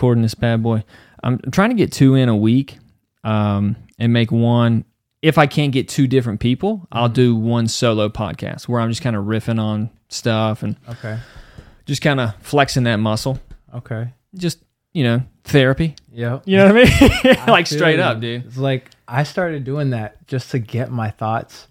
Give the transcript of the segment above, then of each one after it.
recording this bad boy. I'm trying to get two in a week, um, and make one. If I can't get two different people, I'll Mm-hmm. do one solo podcast where I'm just kind of riffing on stuff and Okay. just kind of flexing that muscle. Okay. Just you know, therapy. Yeah. You know what I mean? I like straight you. up, dude. It's like I started doing that just to get my thoughts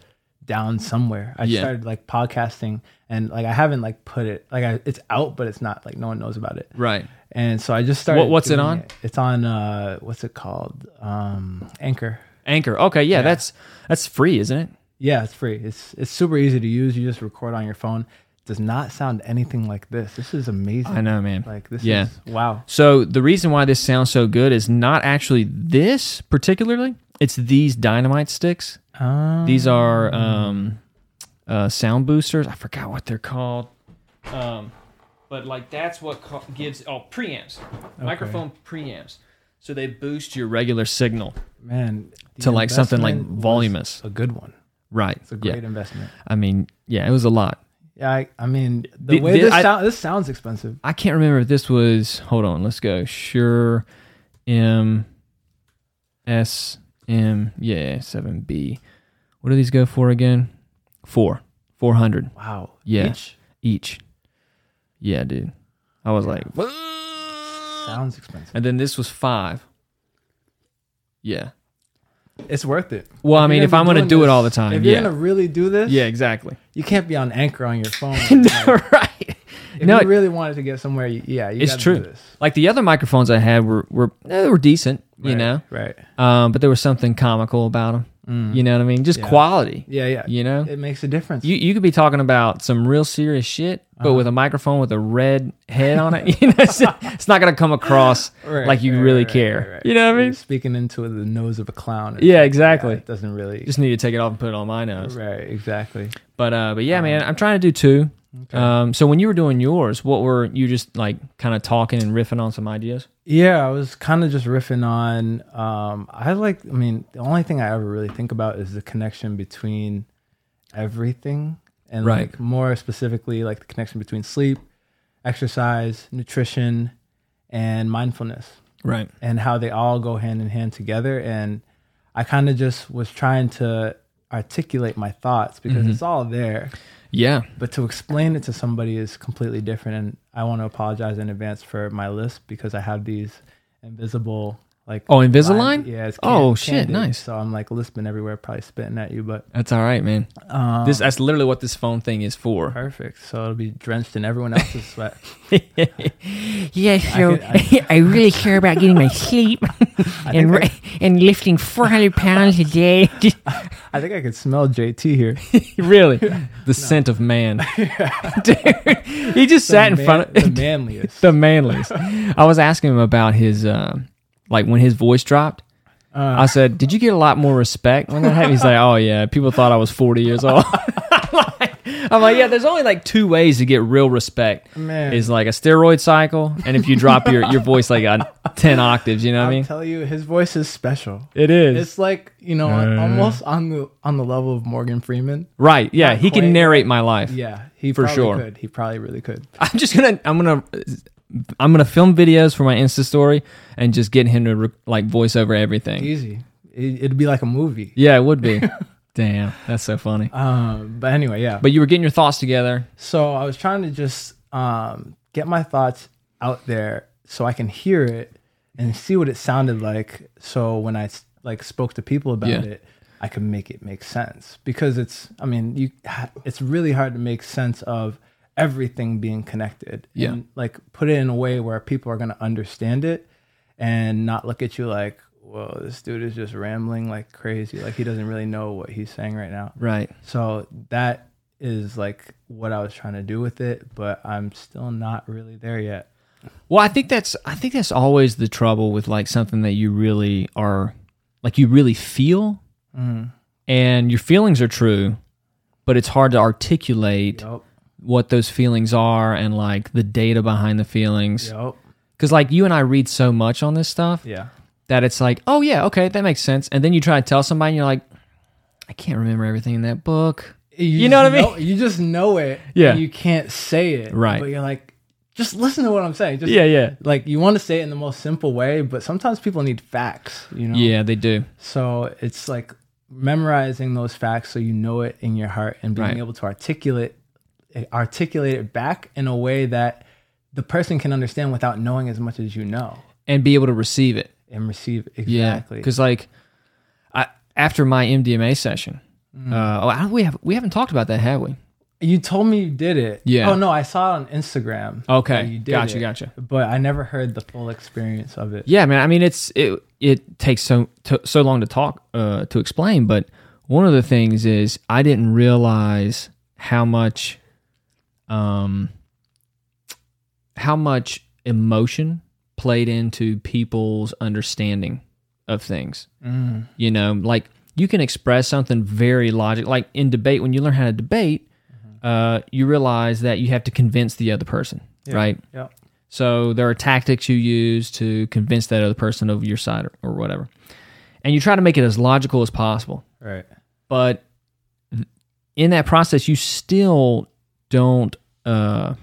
down somewhere. I Yeah. started like podcasting and like I haven't like put it like I, it's out, but it's not like no one knows about it. Right. And so I just started. What- what's it on? It's on uh, what's it called? Um, Anchor. Anchor. Okay, yeah, that's that's free, isn't it? Yeah, it's free. It's it's super easy to use. You just record on your phone. It does not sound anything like this. This is amazing. I know, man. Like this Yeah. is wow. So the reason why this sounds so good is not actually this particularly. It's these dynamite sticks. These are um, uh, sound boosters. I forgot what they're called. Um, but like that's what co- gives oh preamps, microphone preamps. So they boost your regular signal man to like something like voluminous. A good one. Right. It's a Yeah. great investment. I mean, yeah, it was a lot. Yeah, I, I mean the The- way the- this I- sound this sounds expensive. I can't remember if this was. Hold on, let's go. Shure, M, S, M. Yeah, seven B. What do these go for again? Four, four hundred Wow. Yeah. Each each. Yeah, dude. I was like, sounds expensive. and then this was five. Yeah. It's worth it. Well, I mean, if I'm gonna doing do it all the time, if you're yeah. gonna really do this, Yeah, exactly. you can't be on anchor on your phone. no, right. If no, you really wanted to get somewhere, yeah, you it's true. Do this. Like the other microphones I had were were eh, they were decent, you Right, know. right? Um, but there was something comical about them. You know what I mean? Just Mm. Yeah. quality. Yeah, yeah. You know, It makes a difference. you you could be talking about some real serious shit, Uh-huh. but with a microphone with a red head on it, you know, it's, it's not gonna come across Right, like you right, really care. You know what I mean? speaking into the nose of a clown. Yeah, exactly. it doesn't really. Just need to take it off and put it on my nose. right, exactly. But uh, but yeah, man, I'm trying to do two. Um, so when you were doing yours, what were you just like kind of talking and riffing on some ideas? Yeah, I was kind of just riffing on. Um, I like. I mean, the only thing I ever really think about is the connection between everything, and Right. like more specifically, like the connection between sleep, exercise, nutrition, and mindfulness. Right. and how they all go hand in hand together. And I kind of just was trying to articulate my thoughts because Mm-hmm. it's all there, Yeah. but to explain it to somebody is completely different. And I want to apologize in advance for my list because I have these invisible like Oh, Invisalign? line- Yeah. It's Oh, can- shit, candid. nice. So I'm like lisping everywhere, probably spitting at you, but That's all right, man. um, This that's literally what this phone thing is for. perfect. So it'll be drenched in everyone else's sweat. Yeah, so could- I, really care about getting my sleep and and lifting 400 pounds a day. Just- I think I could smell JT here. really, the scent of man. Dude, he just sat in front of the manliest. the manliest. I was asking him about his, uh, like when his voice dropped. Uh, I said, "Did you get a lot more respect when that happened?" He's like, "Oh yeah, people thought I was 40 years old." I'm, like, I'm like, "Yeah, there's only like two ways to get real respect. Man. Is like a steroid cycle, and if you drop your your voice like on 10 octaves, you know what I mean? tell you, his voice is special. It is It's like you know, Uh. almost on the on the level of Morgan Freeman. right. Yeah, not he quite, can narrate my life. Yeah, he For probably sure. could. He probably really could. I'm just gonna I'm gonna I'm gonna film videos for my Insta story and just get him to re- like voice over everything. Easy. It, it'd be like a movie. Yeah, it would be. Damn, that's so funny. Um, but anyway, yeah. But you were getting your thoughts together. so I was trying to just um get my thoughts out there so I can hear it and see what it sounded like. So when I like spoke to people about Yeah. it, I could make it make sense because it's. I mean, you. It's really hard to make sense of everything being connected. Yeah. And like put it in a way where people are going to understand it and not look at you like, "Whoa, this dude is just rambling like crazy. Like he doesn't really know what he's saying right now." Right. So that is like what I was trying to do with it, but I'm still not really there yet. Well, I think that's I think that's always the trouble with like something that you really are like you really feel mm-hmm. and your feelings are true, but it's hard to articulate Yup. What those feelings are and like the data behind the feelings. Yup. Cuz like you and I read so much on this stuff Yeah. that it's like, "Oh yeah, okay, that makes sense." And then you try to tell somebody and you're like, "I can't remember everything in that book." You know just what I mean? You just know it. Yeah. and You can't say it. Right. But you're like just listen to what I'm saying. Just Yeah, yeah. like you want to say it in the most simple way, but sometimes people need facts, you know? Yeah, they do. So it's like memorizing those facts so you know it in your heart and being Right. able to articulate articulate it back in a way that the person can understand without knowing as much as you know And be able to receive it. and receive Yeah, exactly. because like, I after my MDMA session, Mm. uh, oh, we have we haven't talked about that, have we? you told me you did it. Yeah. Oh no, I saw it on Instagram. Okay, you did gotcha, it, gotcha. But I never heard the full experience of it. Yeah, man. I mean, it's it it takes so to, so long to talk uh, to explain, but one of the things is I didn't realize how much, um, how much emotion played into people's understanding of things. Mm. You know, like you can express something very logic. Like in debate, when you learn how to debate, uh, you realize that you have to convince the other person, Yeah. right? Yep. So there are tactics you use to convince that other person of your side or, or whatever. And you try to make it as logical as possible. Right. But in that process, you still don't uh,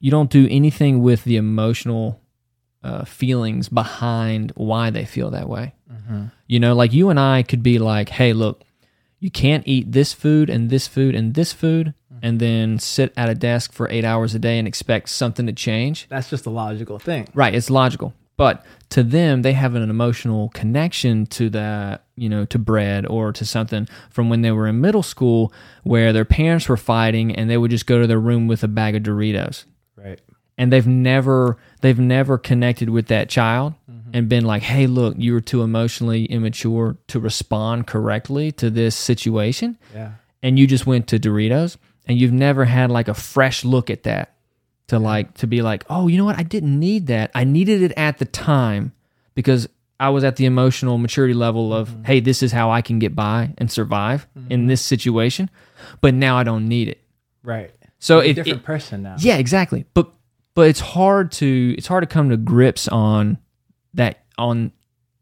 you don't do anything with the emotional uh, feelings behind why they feel that way. You know, like you and I could be like, "Hey, look, you can't eat this food and this food and this food, and then sit at a desk for eight hours a day and expect something to change." That's just a logical thing. Right, it's logical. But to them, they have an emotional connection to that, you know, to bread or to something from when they were in middle school where their parents were fighting and they would just go to their room with a bag of Doritos. Right. And they've never they've never connected with that child mm-hmm. and been like, "Hey, look, you were too emotionally immature to respond correctly to this situation." Yeah. and you just went to Doritos and you've never had like a fresh look at that to like to be like, "Oh, you know what? I didn't need that. I needed it at the time because I was at the emotional maturity level of, mm-hmm. hey, this is how I can get by and survive in mm-hmm. this situation, but now I don't need it." Right. So a it, different it- person now. yeah, exactly. But but it's hard to it's hard to come to grips on that on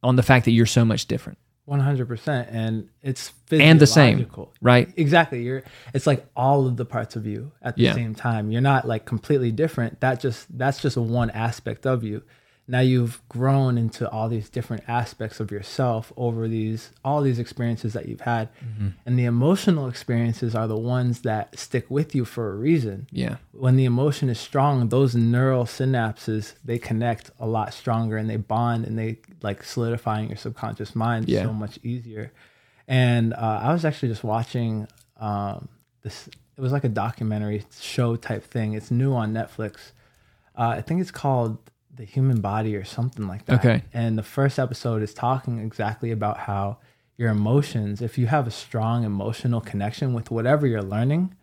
on the fact that you're so much different, One hundred percent. And it's And the same. right? Exactly. You're it's like all of the parts of you at the Yeah. same time. You're not like completely different. That just that's just one aspect of you. Now you've grown into all these different aspects of yourself over these all these experiences that you've had. Mm-hmm. And the emotional experiences are the ones that stick with you for a reason. Yeah. When the emotion is strong, those neural synapses they connect a lot stronger and they bond and they like solidify in your subconscious mind Yeah. so much easier. And uh, I was actually just watching um, this. It was like a documentary show type thing. It's new on Netflix. Uh, I think it's called The Human Body or something like that. Okay. And the first episode is talking exactly about how your emotions, if you have a strong emotional connection with whatever you're learning,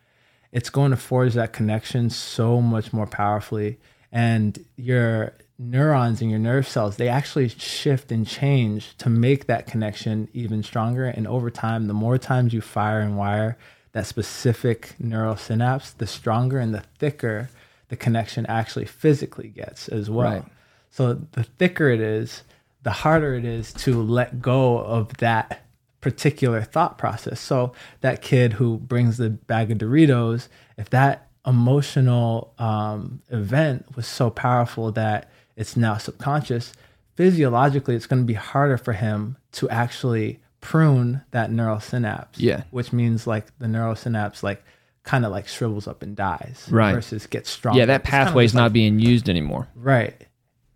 it's going to forge that connection so much more powerfully. And your neurons and your nerve cells, they actually shift and change to make that connection even stronger. And over time, the more times you fire and wire that specific neural synapse, the stronger and the thicker the connection actually physically gets as well. Right. So the thicker it is, the harder it is to let go of that particular thought process. So that kid who brings the bag of Doritos, if that emotional um, event was so powerful that it's now subconscious, physiologically, it's going to be harder for him to actually prune that neural synapse. Yeah. Which means like the neural synapse, like kind of like shrivels up and dies. Right. Versus gets stronger. Yeah, that pathway is just like not being used anymore. Right.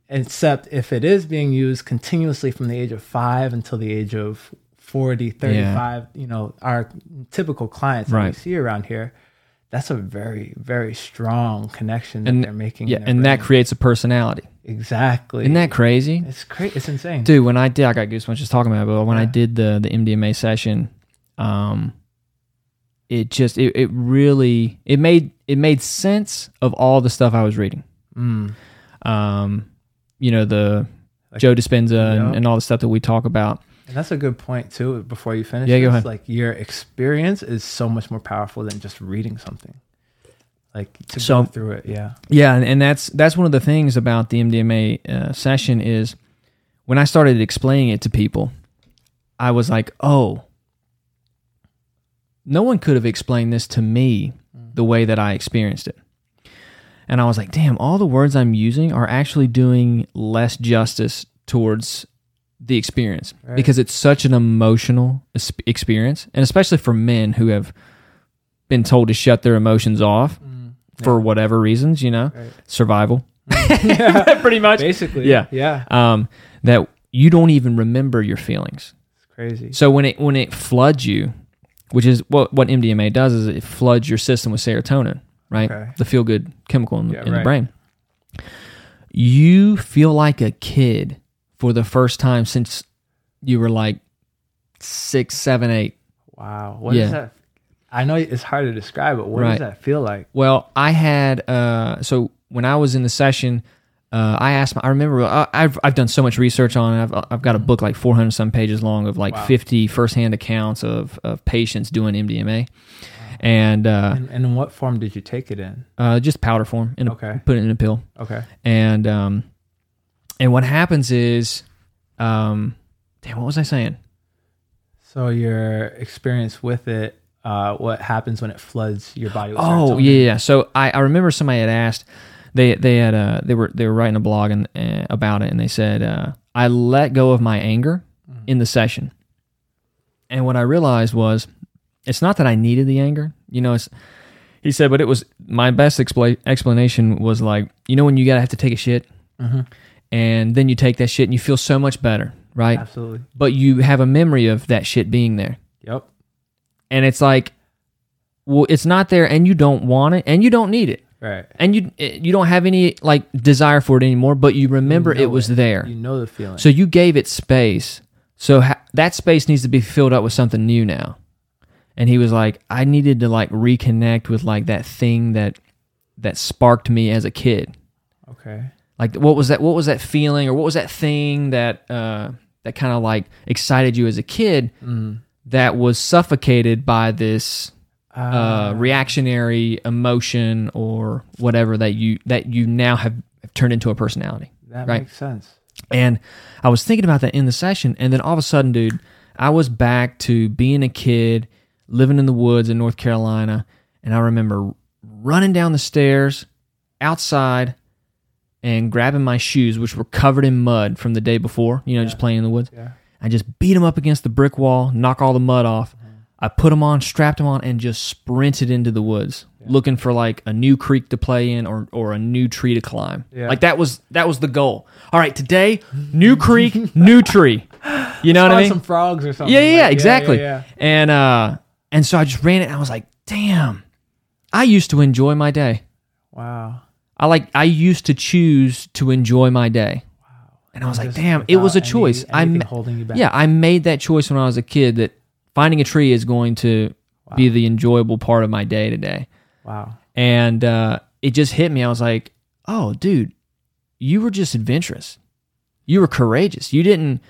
Except if it is being used continuously from the age of five until the age of 40, 35, you know, our typical clients that we see around here, that's a very, very strong connection that And- they're making. Yeah, and that creates a personality. exactly. Isn't that crazy? It's crazy. It's insane. Dude, when I did, I got goosebumps just talking about it. But when I did the the MDMA session, um, it just it, it really it made it made sense of all the stuff I was reading. Mm. Um, you know the Like- Joe Dispenza and, and all the stuff that we talk about. And that's a good point too. Before you finish, Yeah, go ahead. Like your experience is so much more powerful than just reading something. Like to So- go through it, yeah. Yeah, and, and that's that's one of the things about the MDMA uh, session is when I started explaining it to people, I was like, oh, no one could have explained this to me mm. the way that I experienced it. And I was like, damn, all the words I'm using are actually doing less justice towards the experience Right. because it's such an emotional experience. And especially for men who have been told to shut their emotions off mm. for whatever reasons, you know, Right. survival. Mm. Pretty much. Basically. Yeah. Yeah. Um, that you don't even remember your feelings. It's crazy. So when it when it floods you, which is what what MDMA does, is it floods your system with serotonin, right? Okay. The feel good chemical in, Yeah, in the brain. You feel like a kid for the first time since you were like six, seven, eight. Wow. What Yeah. does that? I know it's hard to describe, but what Right. does that feel like? Well, I had uh, so when I was in the session, uh, I asked. My, I remember I, I've I've done so much research on it. I've I've got a book like 400 some pages long of like Wow. 50 firsthand accounts of of patients doing MDMA, and uh, And, and in what form did you take it in? uh, just powder form and Okay. put it in a pill. Okay. And um, and what happens is, um, damn, what was I saying? So your experience with it, uh, what happens when it floods your body? With Oh serotonin? yeah, yeah. So I, I remember somebody had asked they they had uh they were they were writing a blog and uh, about it and they said uh, I let go of my anger in the session, and what I realized was it's not that I needed the anger. You know, it's he said, but it was my best expla- explanation was like you know when you gotta have to take a shit, Mhm. and then you take that shit and you feel so much better, right? Absolutely. But you have a memory of that shit being there Yep. and it's like well it's not there and you don't want it and you don't need it Right. and you you don't have any like desire for it anymore but you remember know it was it. there You know the feeling. so you gave it space so ha- that space needs to be filled up with something new now and he was like i needed to like reconnect with like that thing that that sparked me as a kid okay. like what was that what was that feeling or what was that thing that uh that kind of like excited you as a kid Mm. that was suffocated by this uh, Ah. reactionary emotion or whatever that you that you now have, have turned into a personality. that right. makes sense. And I was thinking about that in the session, and then all of a sudden, dude, I was back to being a kid, living in the woods in North Carolina, and I remember running down the stairs outside and grabbing my shoes, which were covered in mud from the day before, you know, just playing in the woods. Yeah. I just beat them up against the brick wall, knock all the mud off. I put them on, strapped them on, and just sprinted into the woods, looking for like a new creek to play in or or a new tree to climb. Yeah. Like that was that was the goal. All right, today, new creek, new tree. You know what I mean? some frogs or something. yeah, yeah, yeah, like- exactly. yeah, And uh, and so I just ran it. and I was like, damn, I used to enjoy my day. Wow. I like I used to choose to enjoy my day. Wow. And I was like, damn, it was a any- choice. I anything ma- holding you back. yeah, I made that choice when I was a kid that finding a tree is going to be the enjoyable part of my day today. Wow. And uh, it just hit me. I was like, oh, dude, you were just adventurous. You were courageous. You didn't,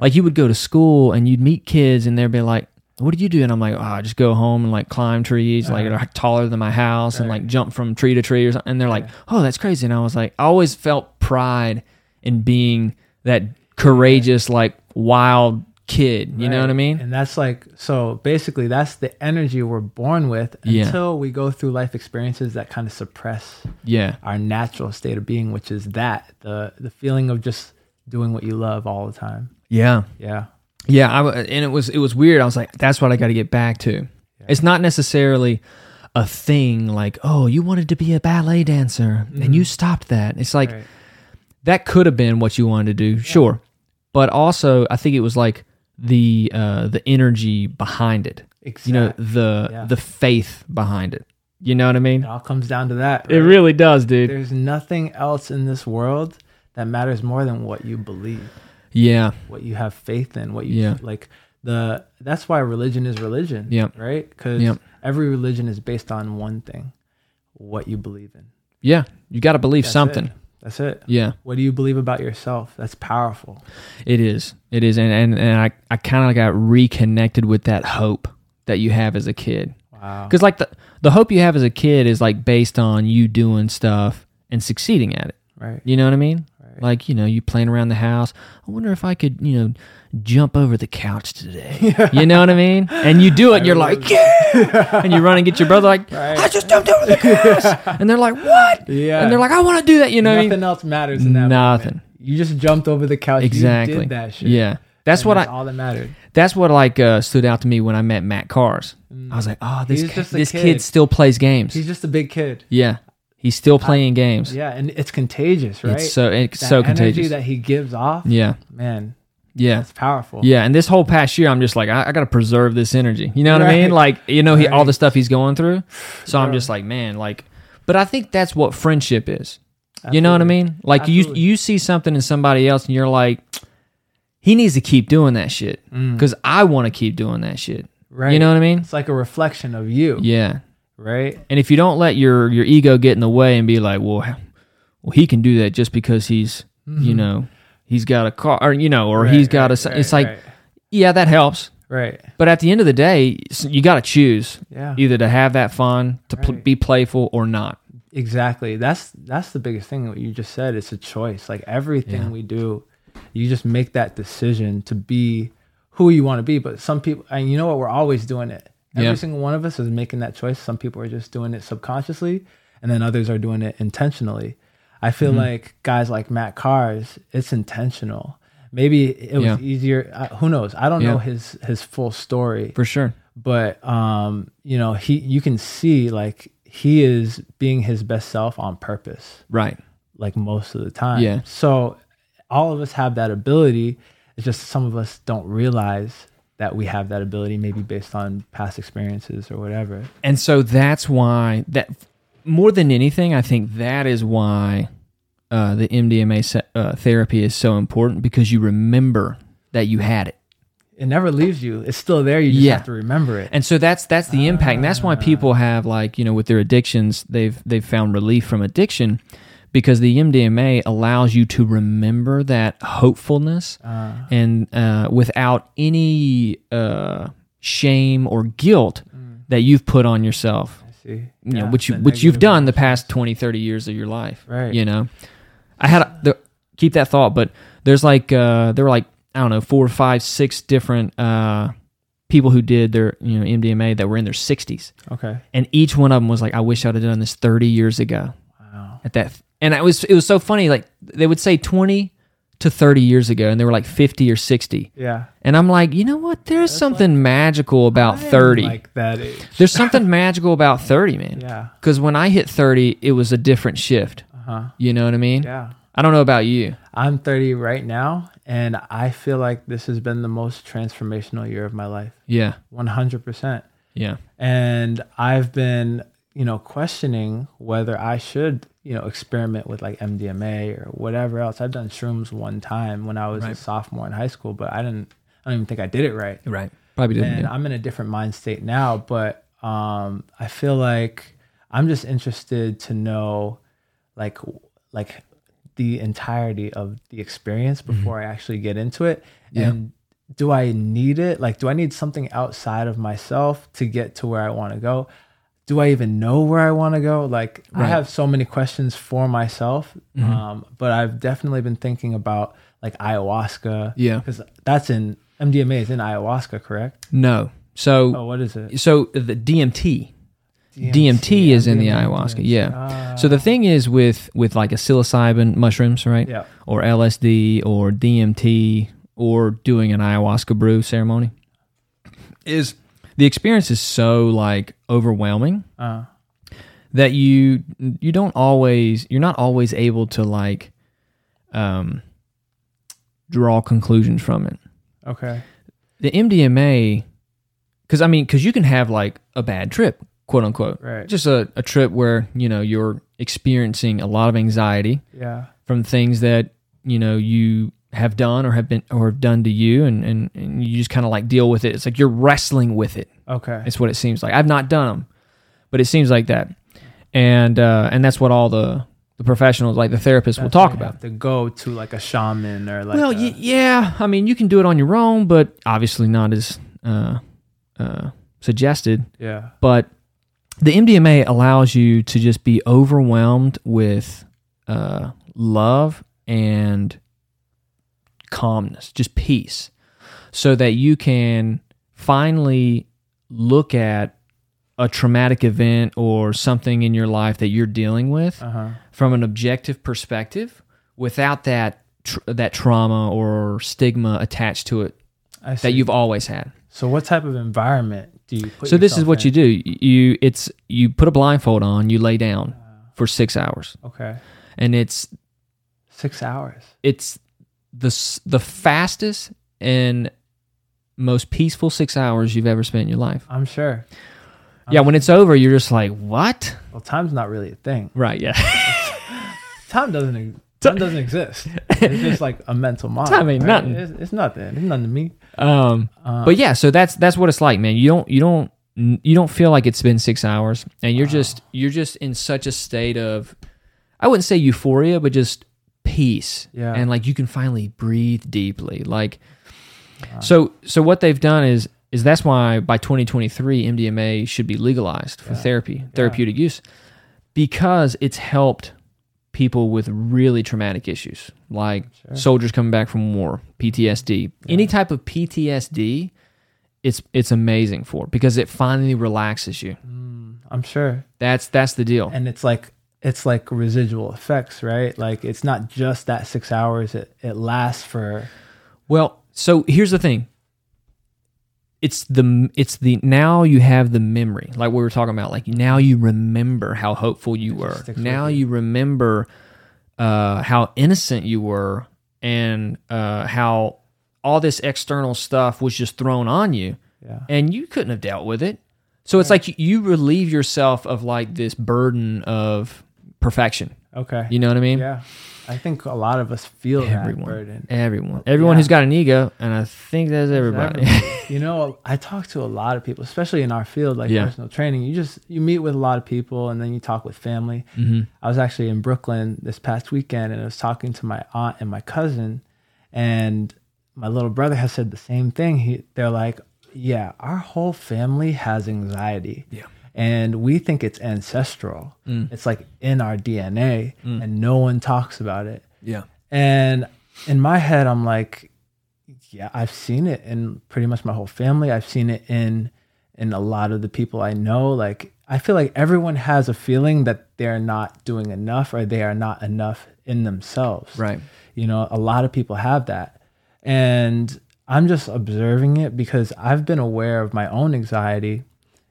like, you would go to school and you'd meet kids and they'd be like, what do you do? And I'm like, oh, I just go home and like climb trees, like they're taller than my house and like jump from tree to tree or something. And they're like, oh, that's crazy. And I was like, I always felt pride in being that courageous, like wild kid. You know what I mean? And that's like so basically that's the energy we're born with Yeah. until we go through life experiences that kind of suppress Yeah. our natural state of being, which is that the the feeling of just doing what you love all the time. Yeah. Yeah. Yeah, I, and it was it was weird. I was like, that's what I got to get back to. It's not necessarily a thing like, oh, you wanted to be a ballet dancer and you mm-hmm. stopped that. It's like Right. that could have been what you wanted to do, sure, but also I think it was like the uh, the energy behind it. You know, the Yeah. the faith behind it. You know what I mean? It all comes down to that. It really does, dude. There's nothing else in this world that matters more than what you believe, Yeah, what you have faith in, what you Yeah. like. The that's why religion is religion. yeah. Right. Because Yep. every religion is based on one thing: what you believe in. yeah. You got to believe That's something. it. That's it. Yeah. What do you believe about yourself? That's powerful. It is. It is. And and, and I, I kind of got reconnected with that hope that you have as a kid. Wow. Because like the the hope you have as a kid is like based on you doing stuff and succeeding at it. Right. You know what I mean? Like, you know, you playing around the house. I wonder if I could, you know, jump over the couch today. You know what I mean? And you do it, and you're like, yeah. and you run and get your brother, like, Right. I just jumped over the couch. and they're like, what? Yeah. And they're like, I want to do that. You know what I Nothing mean? else matters in that Nothing. moment. You just jumped over the couch. Exactly. You did that shit. Yeah. That's And what that's I. all that mattered. That's what like uh, stood out to me when I met Matt Cars. I was like, oh, this He's ki- just a this kid. kid still plays games. He's just a big kid. yeah, he's still playing games. Yeah, and it's contagious, right? It's so it's That so contagious. that he gives off. yeah, Man, yeah. it's powerful. Yeah, and this whole past year, I'm just like, I, I got to preserve this energy. You know what I mean? Like, you know, he, all Right. the stuff he's going through. So I'm just like, man, like, but I think that's what friendship is. You know what I mean? Like, you Absolutely. you see something in somebody else, and you're like, he needs to keep doing that shit because I want to keep doing that shit. Mm. Right. You know what I mean? It's like a reflection of you, Yeah. Right? And if you don't let your your ego get in the way and be like, well, well, he can do that just because he's, you mm-hmm. know, he's got a car, or you know, or Right, he's got a. right, It's right, like, yeah, that helps. right. But at the end of the day, you got to choose Yeah. either to have that fun, to pl- be playful, or not. Exactly. That's that's the biggest thing what you just said. It's a choice. Like everything Yeah. we do, you just make that decision to be who you want to be. But some people, and you know what, we're always doing it. Every Yeah. single one of us is making that choice. Some people are just doing it subconsciously, and then others are doing it intentionally. I feel Mm-hmm. like guys like Matt Cars, it's intentional. Maybe it was Yeah. easier. Uh, who knows? I don't Yeah. know his his full story For sure. but um you know he you can see like he is being his best self on purpose Right. like most of the time Yeah. so all of us have that ability it's just some of us don't realize that we have that ability maybe based on past experiences or whatever And so that's why that more than anything, I think that is why uh, the MDMA se- uh, therapy is so important because you remember that you had it. it never leaves you it's still there you just Yeah. have to remember it And so that's that's the impact. And that's why people have like, you know, with their addictions, they've they've found relief from addiction because the MDMA allows you to remember that hopefulness uh, and uh, without any uh, shame or guilt that you've put on yourself. i see You know, which you, which you've done the past 20, 30 years of your life. Right. You know. I had a, the, keep that thought, but there's like uh there were like I don't know, four, five, six different uh people who did their, you know, MDMA that were in their 60s. okay And each one of them was like, I wish I'd have done this 30 years ago wow at that. And it was, it was so funny. Like they would say 20 to 30 years ago and they were like 50 or 60. yeah And I'm like, you know what? There's something magical about 30. like that age. There's something magical about 30, man. yeah Because when I hit 30, it was a different shift. uh-huh You know what I mean? yeah I don't know about you. I'm 30 right now, and I feel like this has been the most transformational year of my life. Yeah. 100%. Yeah. And I've been, you know, questioning whether I should, you know, experiment with like MDMA or whatever else. I've done shrooms one time when I was a sophomore in high school, but I didn't, I don't even think I did it right. Right. Probably didn't. and yeah. I'm in a different mind state now. But um, I feel like I'm just interested to know, like, like the entirety of the experience before I actually get into it. Mm-hmm. Yeah. And do I need it? Like, do I need something outside of myself to get to where I want to go? Do I even know where I want to go? Like, I Right. Mm-hmm. have so many questions for myself. Um, but I've definitely been thinking about like ayahuasca. Yeah. Because that's in MDMA is in ayahuasca, correct? no. So, Oh, what is it? so the DMT, DMT is in the ayahuasca. Yeah. So the thing is with with like a psilocybin mushrooms, right? Yeah. Or LSD or DMT or doing an ayahuasca brew ceremony is the experience is so like overwhelming Uh, that you you don't always you're not always able to like um draw conclusions from it. okay. The MDMA cuz I mean cuz you can have like a bad trip, quote unquote. Right. Just a, a trip where, you know, you're experiencing a lot of anxiety Yeah. from things that, you know, you have done or have been or have done to you and and, and you just kind of like deal with it. It's like you're wrestling with it. Okay. It's what it seems like. I've not done them, but it seems like that, and uh, and that's what all the the professionals, like the therapists, will talk about. To go to like a shaman or like. well, a- y- yeah, I mean, you can do it on your own, but obviously not as uh, uh, suggested. yeah. But the MDMA allows you to just be overwhelmed with uh, love and calmness, just peace, so that you can finally look at a traumatic event or something in your life that you're dealing with Uh-huh. from an objective perspective without that tr- that trauma or stigma attached to it that you've always had. So what type of environment do you put so this is what in? you do. You it's you put a blindfold on, you lay down for 6 hours. Okay. And it's Six hours. it's the the fastest and most peaceful 6 hours you've ever spent in your life. I'm sure. yeah, when it's over, you're just like, "What?" Well, time's not really a thing. Right, yeah. Time doesn't. Time doesn't exist. It's just like a mental model. Time ain't nothing. It's, it's nothing. It's nothing to me. Um, but yeah, so that's that's what it's like, man. You don't you don't you don't feel like it's been six hours, and you're just you're just in such a state of, I wouldn't say euphoria, but just peace. Yeah. and like you can finally breathe deeply. Like, so so what they've done is is that's why by 2023 MDMA should be legalized for therapy, therapeutic use, because it's helped people with really traumatic issues like soldiers coming back from war, PTSD, any type of PTSD. It's it's amazing for because it finally relaxes you. Mm, I'm sure. That's that's the deal. And it's like it's like residual effects, right? Like it's not just that six hours. It it lasts for. Well, so here's the thing. It's the it's the now you have the memory, like we were talking about. Like now you remember how hopeful you were. Now you remember uh, how innocent you were, and uh, how all this external stuff was just thrown on you, Yeah. and you couldn't have dealt with it. So it's like you, you relieve yourself of like this burden of perfection. Okay. You know what I mean? Yeah. I think a lot of us feel Everyone, that burden. everyone, everyone Yeah. who's got an ego, and I think that's everybody. Everybody. you know, I talk to a lot of people, especially in our field, like Yeah. personal training. You just you meet with a lot of people, and then you talk with family. Mm-hmm. I was actually in Brooklyn this past weekend, and I was talking to my aunt and my cousin, and my little brother has said the same thing. He, they're like, "Yeah, our whole family has anxiety." Yeah. And we think it's ancestral. Mm. It's like in our DNA, mm. and no one talks about it. yeah. And in my head, I'm like, yeah, I've seen it in pretty much my whole family. I've seen it in in a lot of the people I know. Like I feel like everyone has a feeling that they're not doing enough or they are not enough in themselves. Right. You know, a lot of people have that. And I'm just observing it because I've been aware of my own anxiety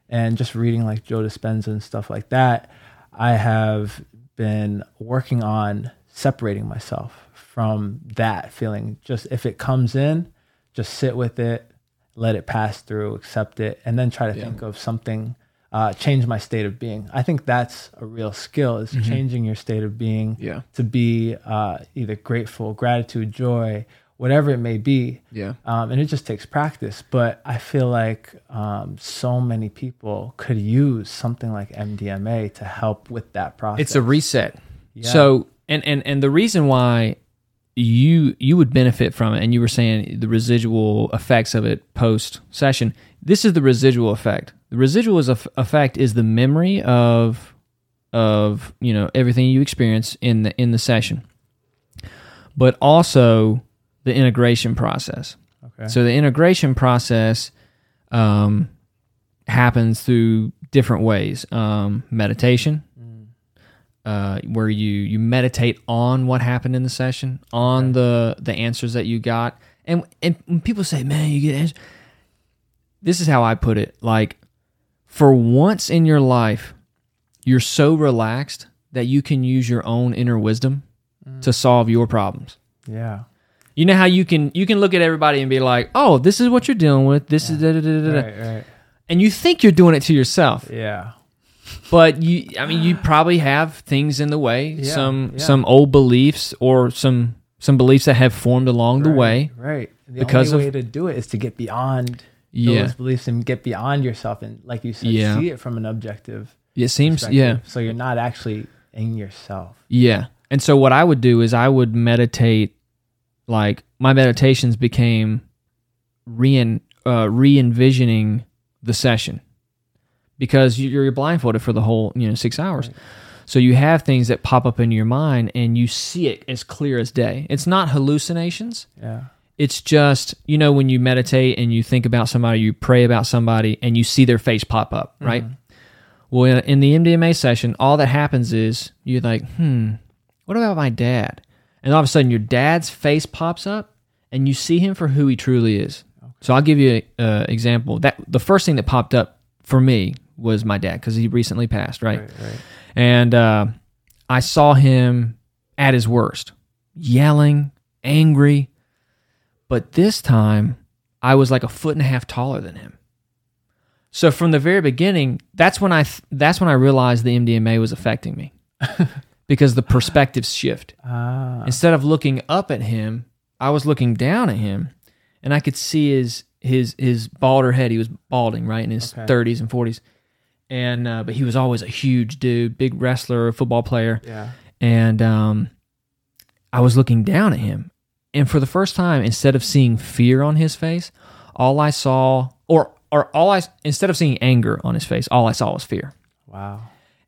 and just reading like Joe Dispenza and stuff like that. I have been working on separating myself from that feeling. Just if it comes in, just sit with it, let it pass through, accept it, and then try to think of something, uh, change my state of being. I think that's a real skill is changing your state of being Yeah. to be uh, either grateful, gratitude, joy, whatever it may be. Yeah. Um, and it just takes practice. But I feel like um, so many people could use something like MDMA to help with that process. It's a reset. Yeah. So and and and the reason why you you would benefit from it and you were saying the residual effects of it post session this is the residual effect the residual is eff- effect is the memory of of you know everything you experience in the in the session but also the integration process okay. so the integration process um, happens through different ways. Um, meditation, uh, where you you meditate on what happened in the session, on the the answers that you got, and and when people say, "Man, you get answers," this is how I put it. Like, for once in your life, you're so relaxed that you can use your own inner wisdom to solve your problems. yeah. You know how you can you can look at everybody and be like, "Oh, this is what you're dealing with. This is da da da da," da," Right, right. and you think you're doing it to yourself, Yeah. but you, I mean, you probably have things in the way, Yeah, some yeah. some old beliefs or some some beliefs that have formed along the way. Right. The Because only of- way to do it is to get beyond Yeah, those beliefs and get beyond yourself and like you said, Yeah. see it from an objective it seems yeah So you're not actually in yourself. yeah. And so what I would do is I would meditate, like my meditations became re uh, re envisioning the session because you- you're blindfolded for the whole you know six hours. So you have things that pop up in your mind and you see it as clear as day. It's not hallucinations. Yeah. It's just, you know, when you meditate and you think about somebody, you pray about somebody and you see their face pop up, right? Well, in, in the MDMA session, all that happens is you're like, hmm, what about my dad? And all of a sudden, your dad's face pops up and you see him for who he truly is. So I'll give you an example. That the first thing that popped up for me was my dad because he recently passed, right? Right. Right. And uh, I saw him at his worst, yelling, angry. But this time, I was like a foot and a half taller than him. So from the very beginning, that's when I th- that's when I realized the MDMA was affecting me because the perspectives shift. Ah. Instead of looking up at him, I was looking down at him, and I could see his his his balder head. He was balding, right in his Okay. thirties and forties, and uh, but he was always a huge dude, big wrestler, football player, Yeah. and um, I was looking down at him, and for the first time, instead of seeing fear on his face, all I saw, or or all I instead of seeing anger on his face, all I saw was fear, Wow.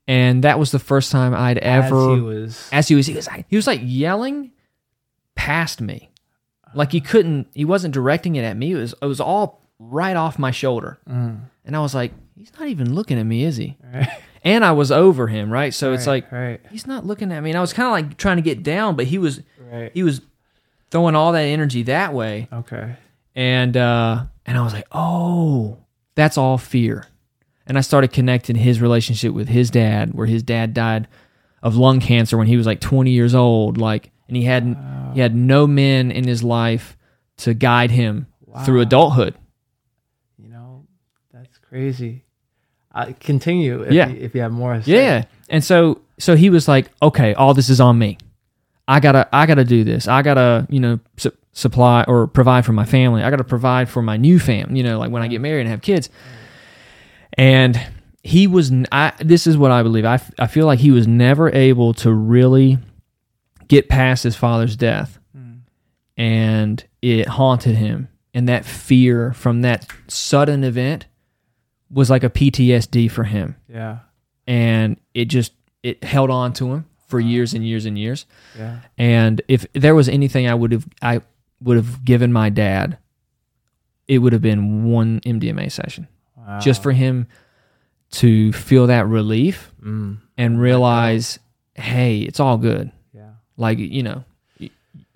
And that was the first time I'd ever As he was. as he was he was like, he was like yelling past me like he couldn't he wasn't directing it at me it was it was all right off my shoulder Mm. and i was like he's not even looking at me is he Right. and i was over him right so it's like Right. he's not looking at me and i was kind of like trying to get down but he was Right. he was throwing all that energy that way Okay. and uh and i was like oh that's all fear and i started connecting his relationship with his dad where his dad died of lung cancer when he was like 20 years old like and he had he had no men in his life to guide him through adulthood. You know, that's crazy. Uh, continue if, Yeah. you, if you have more. yeah. And so so he was like okay all this is on me. I gotta i gotta do this. I gotta you know su- supply or provide for my family. I gotta provide for my new fam you know like when i get married and have kids and he was I, this is what i believe. I, I feel like he was never able to really get past his father's death. And it haunted him. And that fear from that sudden event was like a ptsd for him. Yeah. and it just it held on to him for years and years and years. Yeah. and if there was anything i would have i would have given my dad it would have been one mdma session Wow. just for him to feel that relief Mm. and realize hey it's all good Yeah. like you know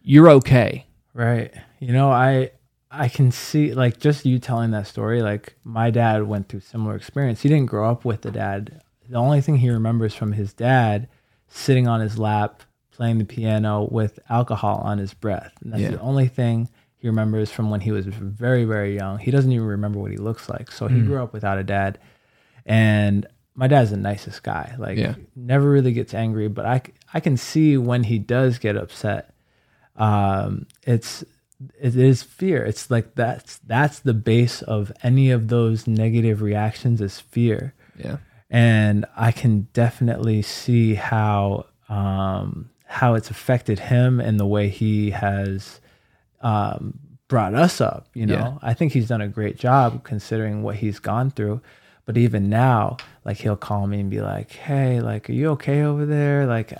you're okay Right. You know, I I can see like just you telling that story. Like my dad went through similar experience. He didn't grow up with the dad. The only thing he remembers from his dad sitting on his lap playing the piano with alcohol on his breath. And that's Yeah. the only thing he remembers from when he was very very young. He doesn't even remember what he looks like. So he grew up without a dad. And my dad's the nicest guy. Like Yeah. never really gets angry, but I, I can see when he does get upset um, it's it is fear. It's like that's that's the base of any of those negative reactions is fear, yeah and I can definitely see how um, how it's affected him and the way he has um, brought us up. You know, Yeah. I think he's done a great job considering what he's gone through. But even now, like he'll call me and be like, "Hey, like, are you okay over there? Like,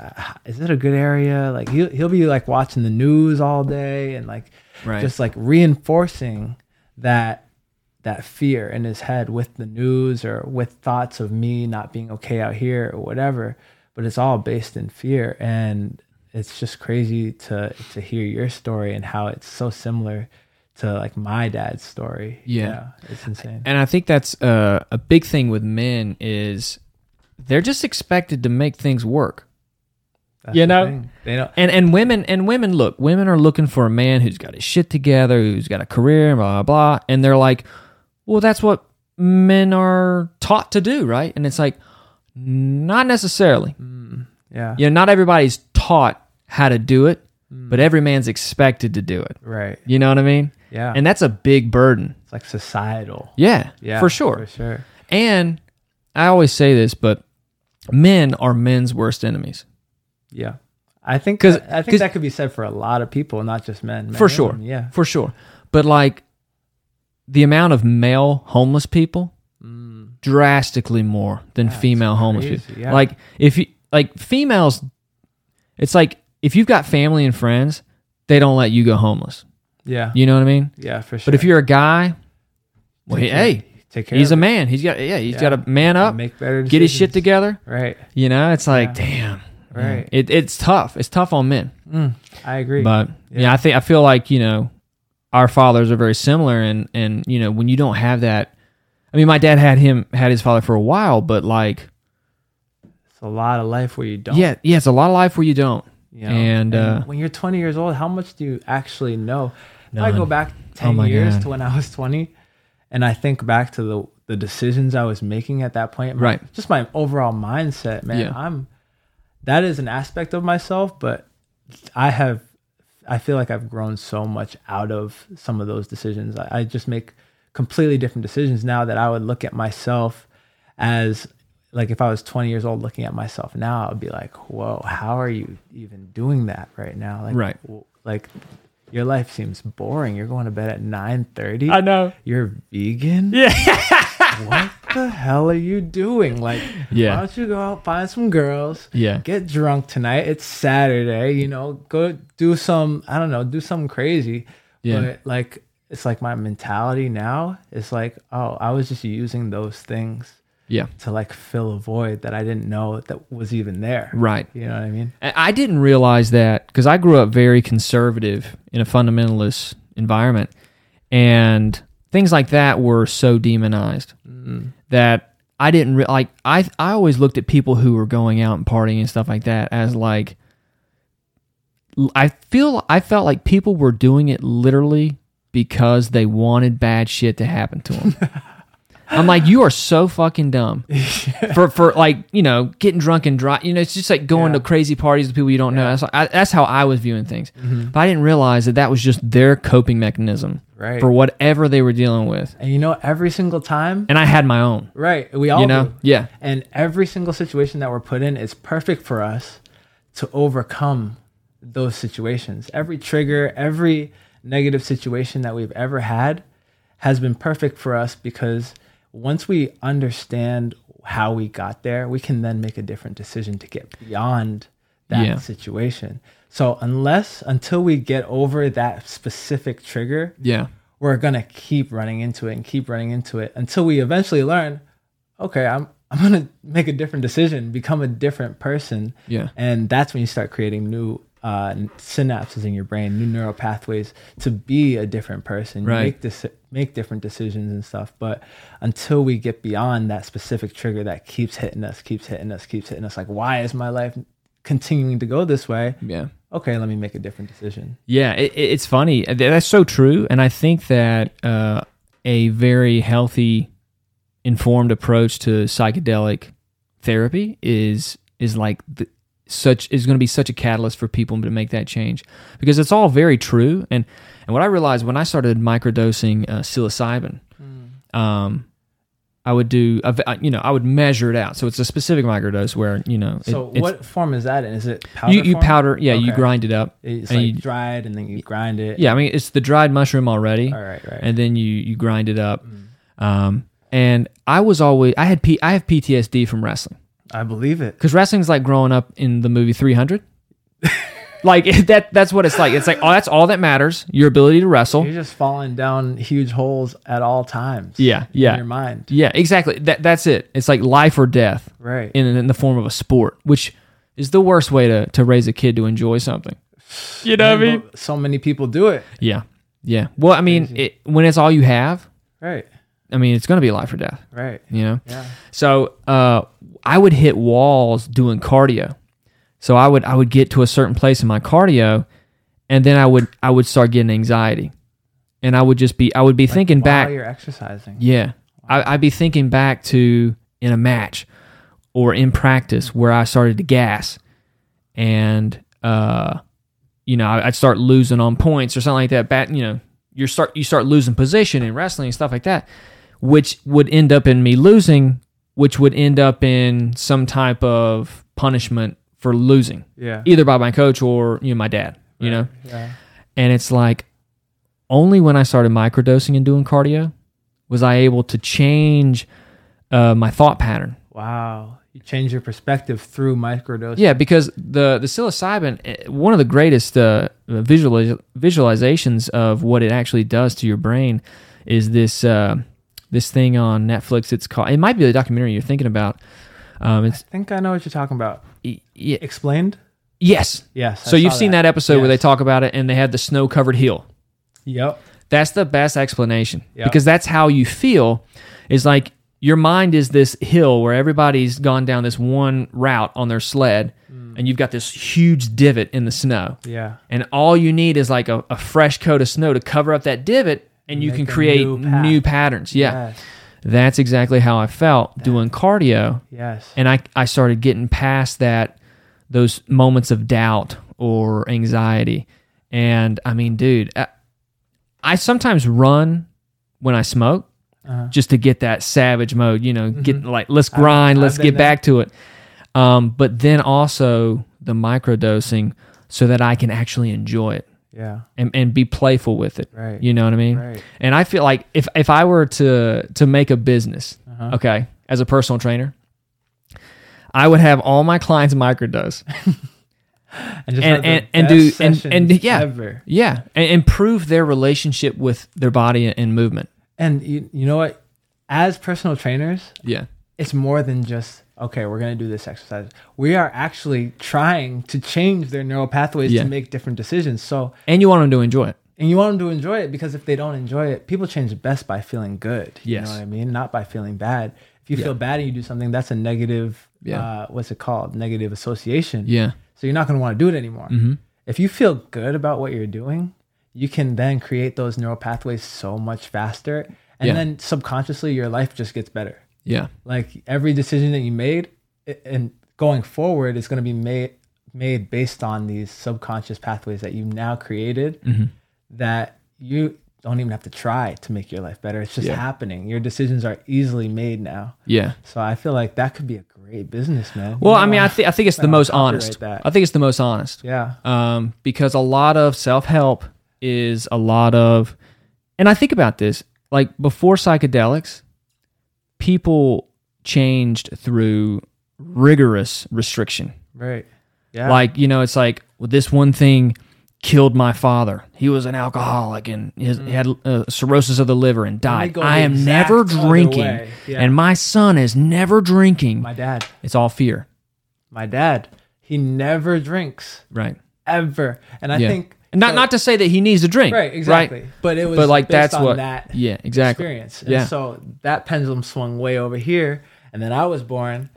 is it a good area?" Like he'll he'll be like watching the news all day and like Right. just like reinforcing that that fear in his head with the news or with thoughts of me not being okay out here or whatever. But it's all based in fear, and it's just crazy to to hear your story and how it's so similar to like my dad's story. Yeah. it's insane. and i think that's uh, a big thing with men is they're just expected to make things work That's you the know? thing. they don't. and and women and women look women are looking for a man who's got his shit together who's got a career blah blah blah and they're like well that's what men are taught to do right and it's like not necessarily Yeah, you know not everybody's taught how to do it hmm. but every man's expected to do it right. you know what i mean Yeah, and that's a big burden it's like societal. yeah, Yeah, for sure for sure. and i always say this but men are men's worst enemies Yeah, I think 'Cause- I think that could be said for a lot of people, not just men. men for sure women. Yeah, for sure but like the amount of male homeless people hmm. drastically more than That's female homeless people yeah. like if you like females. It's like if you've got family and friends, they don't let you go homeless. Yeah. You know what I mean? Yeah, for sure. But if you're a guy, well, Take hey, care- take care. he's a man. He's got yeah, he's Yeah. got to man up, make better get his shit together. Right. You know, it's like Yeah. damn, Right. It, it's tough. It's tough on men. Mm, I agree. But yeah. Yeah. I think I feel like you know our fathers are very similar, and and you know when you don't have that. I mean, my dad had him had his father for a while, but like it's a lot of life where you don't. yeah, yeah, it's a lot of life where you don't. You know? And, uh, when you're 20 years old, how much do you actually know? If I go back 10 Oh years God. to when I was 20, and I think back to the the decisions I was making at that point, my- Right. Just my overall mindset, man. Yeah. I'm that is an aspect of myself, but I have I feel like I've grown so much out of some of those decisions. I, I just make completely different decisions now that I would look at myself as like if I was 20 years old looking at myself now, I'd be like, whoa, how are you even doing that right now? Like, Right. w- like your life seems boring. You're going to bed at 9:30. I know. You're vegan. Yeah. What the hell are you doing? Like, Yeah. why don't you go out find some girls? Yeah. Get drunk tonight. It's Saturday. You know, go do some. I don't know, do something crazy. Yeah. But like, it's like my mentality now is like, oh, I was just using those things Yeah. to like fill a void that I didn't know that was even there. Right. You know what I mean? I didn't realize that because I grew up very conservative in a fundamentalist environment, and things like that were so demonized mm. that I didn't re- like. I I always looked at people who were going out and partying and stuff like that as like. I feel I felt like people were doing it literally because they wanted bad shit to happen to them. I'm like, you are so fucking dumb for for like you know getting drunk and dry. You know, it's just like going Yeah. to crazy parties with people you don't know. That's I, that's how I was viewing things. Mm-hmm. But I didn't realize that that was just their coping mechanism Right. for whatever they were dealing with. And you know, every single time, And I had my own. right? We all You know, do. yeah, And every single situation that we're put in is perfect for us to overcome those situations. Every trigger, every negative situation that we've ever had has been perfect for us because once we understand how we got there, we can then make a different decision to get beyond that Yeah. situation. So unless until we get over that specific trigger, yeah, we're gonna keep running into it and keep running into it until we eventually learn, okay, I'm I'm gonna make a different decision, become a different person, yeah, and that's when you start creating new uh, synapses in your brain, new neural pathways to be a different person, Right. make this make different decisions and stuff. But until we get beyond that specific trigger that keeps hitting us, keeps hitting us, keeps hitting us, like why is my life continuing to go this way? yeah. Okay, let me make a different decision. Yeah, it, it- it's funny. That's so true, and I think that uh, a very healthy, informed approach to psychedelic therapy is is like the, such is going to be such a catalyst for people to make that change because it's all very true. And and what I realized when I started microdosing uh, psilocybin, um, I would do you know I would measure it out. So it's a specific microdose where you know So what form is that in? Is it powder you you powder yeah you grind it up It's and like you- dried and then you grind it. yeah I mean it's the dried mushroom already All right, right. and then you you grind it up. Mm. Um, and I was always I had P, I have PTSD from wrestling I believe it. because wrestling's like growing up in the movie 300. like that that's what it's like. It's like oh that's all that matters your ability to wrestle. You're just falling down huge holes at all times. Yeah, in yeah. your mind. Yeah, exactly. That that's it. It's like life or death Right. in in the form of a sport, which is the worst way to to raise a kid to enjoy something. You know what I mean? So many people do it. Yeah, yeah. Well, I mean, it, when it's all you have, Right. I mean, it's going to be life or death. Right. You know. Yeah. So uh, I would hit walls doing cardio. So I would I would get to a certain place in my cardio, and then I would I would start getting anxiety, and I would just be I would be thinking While back. you're exercising. Yeah, I, I'd be thinking back to in a match or in practice where I started to gas, and uh, you know I'd start losing on points or something like that. Bat, you know, you start you start losing position in wrestling and stuff like that, which would end up in me losing, which would end up in some type of punishment for losing, Yeah. either by my coach or you know my dad. You know, Yeah. and it's like only when I started microdosing and doing cardio was I able to change uh, my thought pattern. Wow. You change your perspective through microdosing. Yeah, because the the psilocybin, eh, one of the greatest uh, visualiz- visualizations of what it actually does to your brain is this uh, this thing on Netflix. It's called. It might be the documentary you're thinking about. Um, it's I think I know what you're talking about. y- y- Explained? yes. Yes. I So you've seen that, episode where they talk about it, and they had the snow covered hill. Yep. That's the best explanation Yeah. because that's how you feel. Is like your mind is this hill where everybody's gone down this one route on their sled, Mm. and you've got this huge divot in the snow. Yeah. and all you need is like a, a fresh coat of snow to cover up that divot and you can create new new patterns yeah Yes. That's exactly how i felt doing cardio Yes. and I, I started getting past that those moments of doubt or anxiety and i mean dude I, I sometimes run when i smoke Uh-huh. just to get that savage mode you know get like let's grind I've let's get there. back to it um, but then also the microdosing so that i can actually enjoy it Yeah. and, and be playful with it. Right. You know what I mean? Right. And I feel like if if I were to to make a business, Uh-huh. okay, as a personal trainer, I would have all my clients microdose. And just And- and- and do- and- and- yeah. ever. Yeah, and improve their relationship with their body and movement. And you, you know what? As personal trainers, Yeah. it's more than just okay we're going to do this exercise we are actually trying to change their neural pathways Yeah. to make different decisions so And you want them to enjoy it. and you want them to enjoy it because if they don't enjoy it people change best by feeling good you Yes. know what i mean not by feeling bad if you Yeah. feel bad and you do something that's a negative Yeah. uh, what's it called negative association Yeah. so you're not going to want to do it anymore Mhm. if you feel good about what you're doing you can then create those neural pathways so much faster and Yeah. then subconsciously your life just gets better Yeah. like every decision that you made and going forward is going to be made made based on these subconscious pathways that you've now created Mm-hmm. that you don't even have to try to make your life better it's just Yeah. happening your decisions are easily made now Yeah. so i feel like that could be a great business man Well, You I mean. I think I think it's the most honest. that. I think it's the most honest. yeah um, because a lot of self help is a lot of, and I think about this like before psychedelics, people changed through rigorous restriction. right yeah Like, you know, it's like, well, this one thing killed my father. He was an alcoholic and his, he had uh, cirrhosis of the liver and died. I am never drinking. Yeah. And my son is never drinking. my dad it's all fear. my dad he never drinks Right. ever and i yeah. think not, so- not to say that he needs a drink. right exactly but it was But like based that's on what. that yeah, exactly. experience. And Yeah. so that pendulum swung way over here, and then I was born,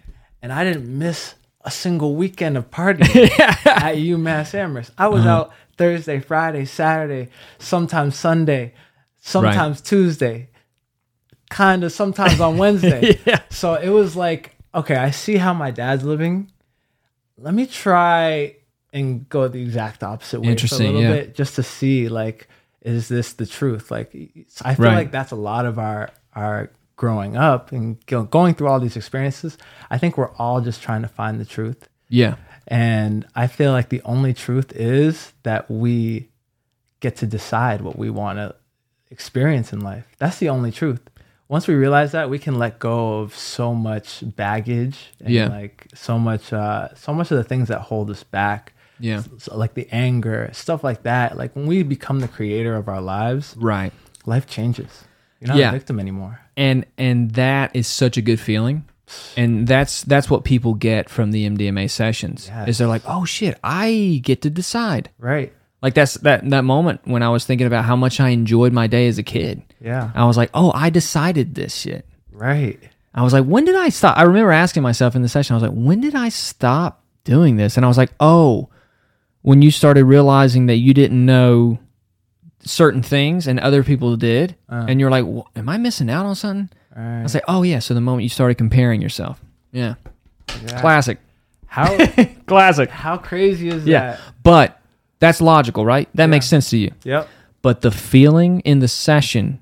and I didn't miss a single weekend of partying at UMass Amherst. I Uh-huh. was out Thursday, Friday, Saturday, sometimes Sunday, sometimes Tuesday, kind of sometimes on Wednesday. Yeah. So it was like, okay, I see how my dad's living. Let me try and go the exact opposite way for a little yeah. bit just to see like is this the truth like i feel Right. like that's a lot of our our growing up and going through all these experiences i think we're all just trying to find the truth Yeah. and i feel like the only truth is that we get to decide what we want to experience in life that's the only truth once we realize that we can let go of so much baggage and Yeah. like so much uh so much of the things that hold us back Yeah. so like the anger, stuff like that. Like when we become the creator of our lives, Right. life changes. You're not Yeah. a victim anymore. And and that is such a good feeling. And that's that's what people get from the MDMA sessions. Is they're like, "Oh shit, I get to decide." Right. Like that's that that moment when I was thinking about how much I enjoyed my day as a kid. Yeah. I was like, "Oh, I decided this shit." Right. I was like, "When did I stop?" I remember asking myself in the session, I was like, "When did I stop doing this?" And I was like, "Oh, when you started realizing that you didn't know certain things and other people did, uh. and you're like, "Wh- "Am I missing out on something?" I Right. was like, "Oh yeah." So the moment you started comparing yourself, yeah, Yeah. classic, How classic, how crazy is yeah. that? But that's logical, right? That makes sense to you. Yep. But the feeling in the session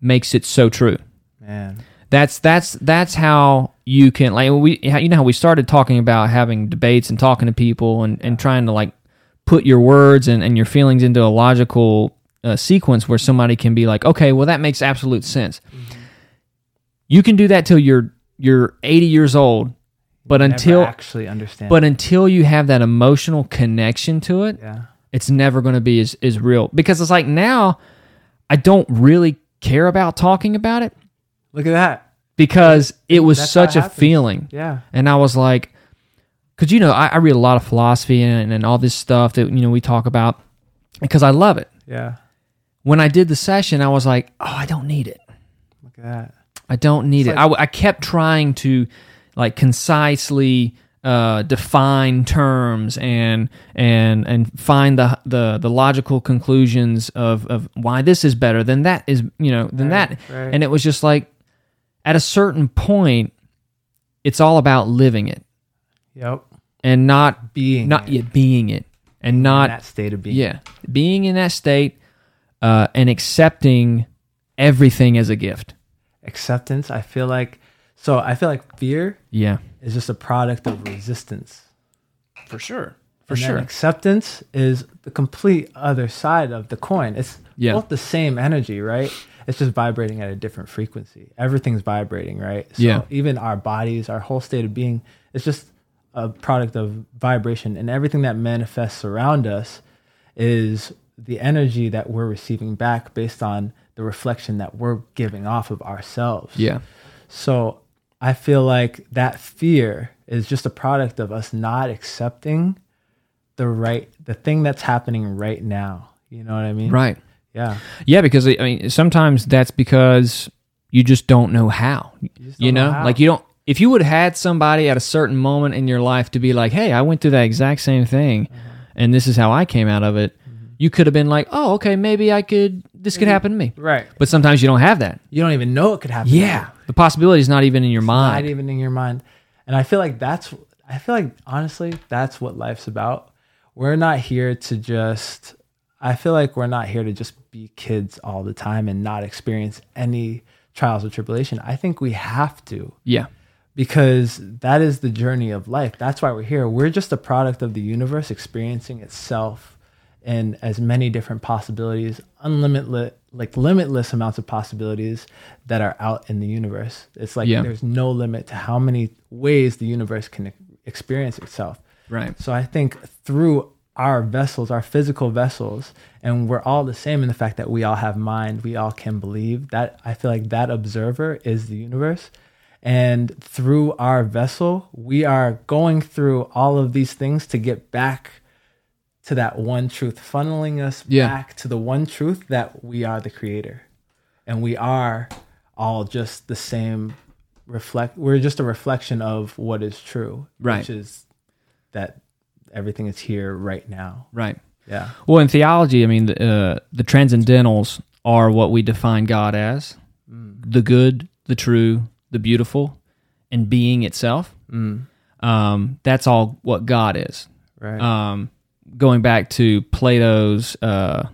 makes it so true. Man. That's that's that's how you can like we you know how we started talking about having debates and talking to people and, and trying to like put your words and, and your feelings into a logical uh, sequence where somebody can be like okay well that makes absolute sense you can do that till you're you're 80 years old But Never until actually understand. but until you have that emotional connection to it, yeah, it's never going to be as, as real because it's like now I don't really care about talking about it look at that. because it was That's such a feeling. Yeah, And I was like, because, you know, I, I read a lot of philosophy and, and all this stuff that, you know, we talk about because I love it. yeah. When I did the session, I was like, oh, I don't need it. Look at that. I don't need It's it. I, I kept trying to like concisely uh, define terms and and and find the the the logical conclusions of of why this is better than that is you know than Right, that. right. And it was just like at a certain point, it's all about living it Yep. And not Being not it. yet being it and in not that state of being. yeah being in that state uh, and accepting everything as a gift. Acceptance. I feel like so. I feel like fear Yeah, is just a product of resistance. for sure, for And sure. acceptance is the complete other side of the coin. It's Yeah. both the same energy, right? It's just vibrating at a different frequency. Everything's vibrating, right? So Yeah. even our bodies, our whole state of being, it's just a product of vibration. And everything that manifests around us is the energy that we're receiving back based on the reflection that we're giving off of ourselves. Yeah. So I feel like that fear is just a product of us not accepting the right, the thing that's happening right now. You know what I mean? Right. Yeah. Yeah, because I mean, sometimes that's because you just don't know how. You, don't know, know how. like you don't. If you would have had somebody at a certain moment in your life to be like, "Hey, I went through that exact same thing, Uh-huh. and this is how I came out of it," you could have been like, "Oh, okay, maybe I could. This could happen to me." Right. But sometimes you don't have that. You don't even know it could happen. Yeah, the possibility is not even in your mind. Not even in your mind. And I feel like that's, I feel like honestly, that's what life's about. We're not here to just, I feel like we're not here to just be kids all the time and not experience any trials or tribulation. I think we have to. yeah, because that is the journey of life. That's why we're here. We're just a product of the universe experiencing itself in as many different possibilities, unlimited, like limitless amounts of possibilities that are out in the universe. It's like Yeah. there's no limit to how many ways the universe can experience itself. right. So I think through our vessels, our physical vessels, and we're all the same in the fact that we all have mind, we all can believe. That I feel like that observer is the universe. And through our vessel, we are going through all of these things to get back to that one truth, funneling us Yeah. back to the one truth that we are the creator. And we are all just the same reflect we're just a reflection of what is true. Right. Which is that everything is here right now. Right. Yeah. Well, in theology, I mean, the, uh, the transcendentals are what we define God as the good, the true, the beautiful, and being itself. Um, that's all what God is. Right. Um, going back to Plato's uh,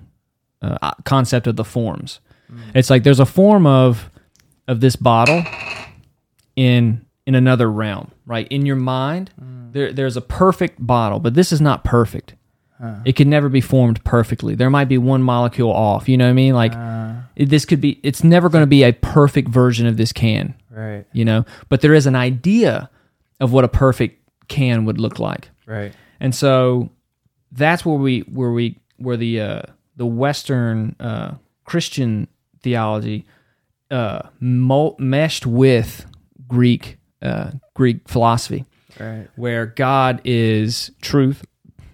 uh, concept of the forms, it's like there's a form of of this bottle in in another realm, right? In your mind, there there's a perfect bottle, but this is not perfect. It could never be formed perfectly. There might be one molecule off. You know what I mean? Like it- this could be. It's never going to be a perfect version of this can. Right. You know, but there is an idea of what a perfect can would look like, Right. and so that's where we where we where the uh, the Western uh, Christian theology uh, mul- meshed with Greek uh, Greek philosophy Right. where God is truth,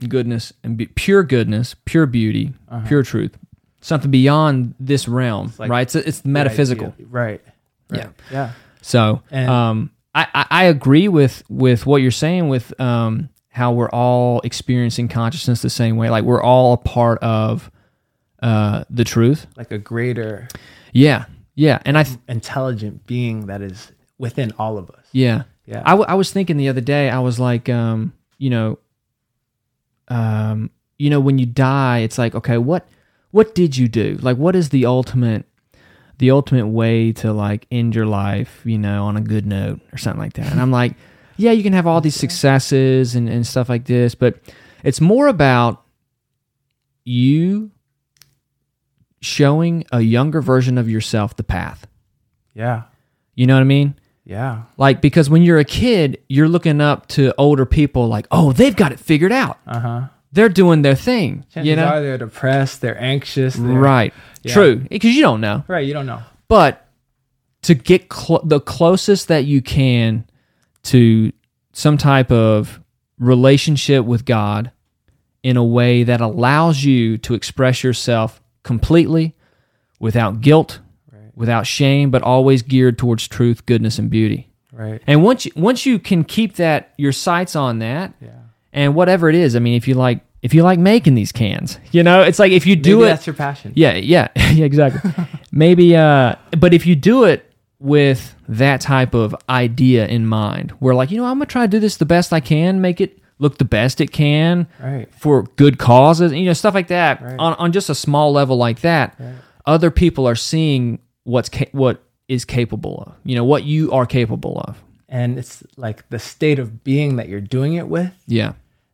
goodness, and be- pure goodness, pure beauty, pure truth, something beyond this realm, like right? It's, it's metaphysical. Right. right. Yeah. Yeah. So, And- um, I, I, I agree with with what you're saying with um, how we're all experiencing consciousness the same way. Like we're all a part of uh, the truth. Like a greater Yeah, yeah, and I th- intelligent being that is within all of us. Yeah. Yeah. I, w- I was thinking the other day, I was like, um, you know, um, you know, when you die, it's like, okay, what, what did you do? Like, what is the ultimate, the ultimate way to like end your life, you know, on a good note or something like that? And I'm like, yeah, you can have all these successes and, and stuff like this, but it's more about you showing a younger version of yourself the path. Yeah. You know what I mean? Yeah. Like because when you're a kid, you're looking up to older people like, "Oh, they've got it figured out. Uh huh. They're doing their thing." Chances you know? are they're depressed, they're anxious. they're- Right. Yeah. True. Because you don't know. Right. You don't know. But to get cl- the closest that you can to some type of relationship with God in a way that allows you to express yourself completely without guilt, Right. without shame, but always geared towards truth, goodness, and beauty. Right. And once you, once you can keep that your sights on that, Yeah. And whatever it is, I mean, if you like if you like making these cans, you know, it's like if you do Maybe it That's your passion. yeah, yeah, yeah, exactly. Maybe, uh, but if you do it with that type of idea in mind, where like, you know, I'm gonna try to do this the best I can, make it look the best it can Right. for good causes, you know, stuff like that. Right. On on just a small level like that, Right. other people are seeing what's ca- what is capable of, you know, what you are capable of. And it's like the state of being that you're doing it with Yeah,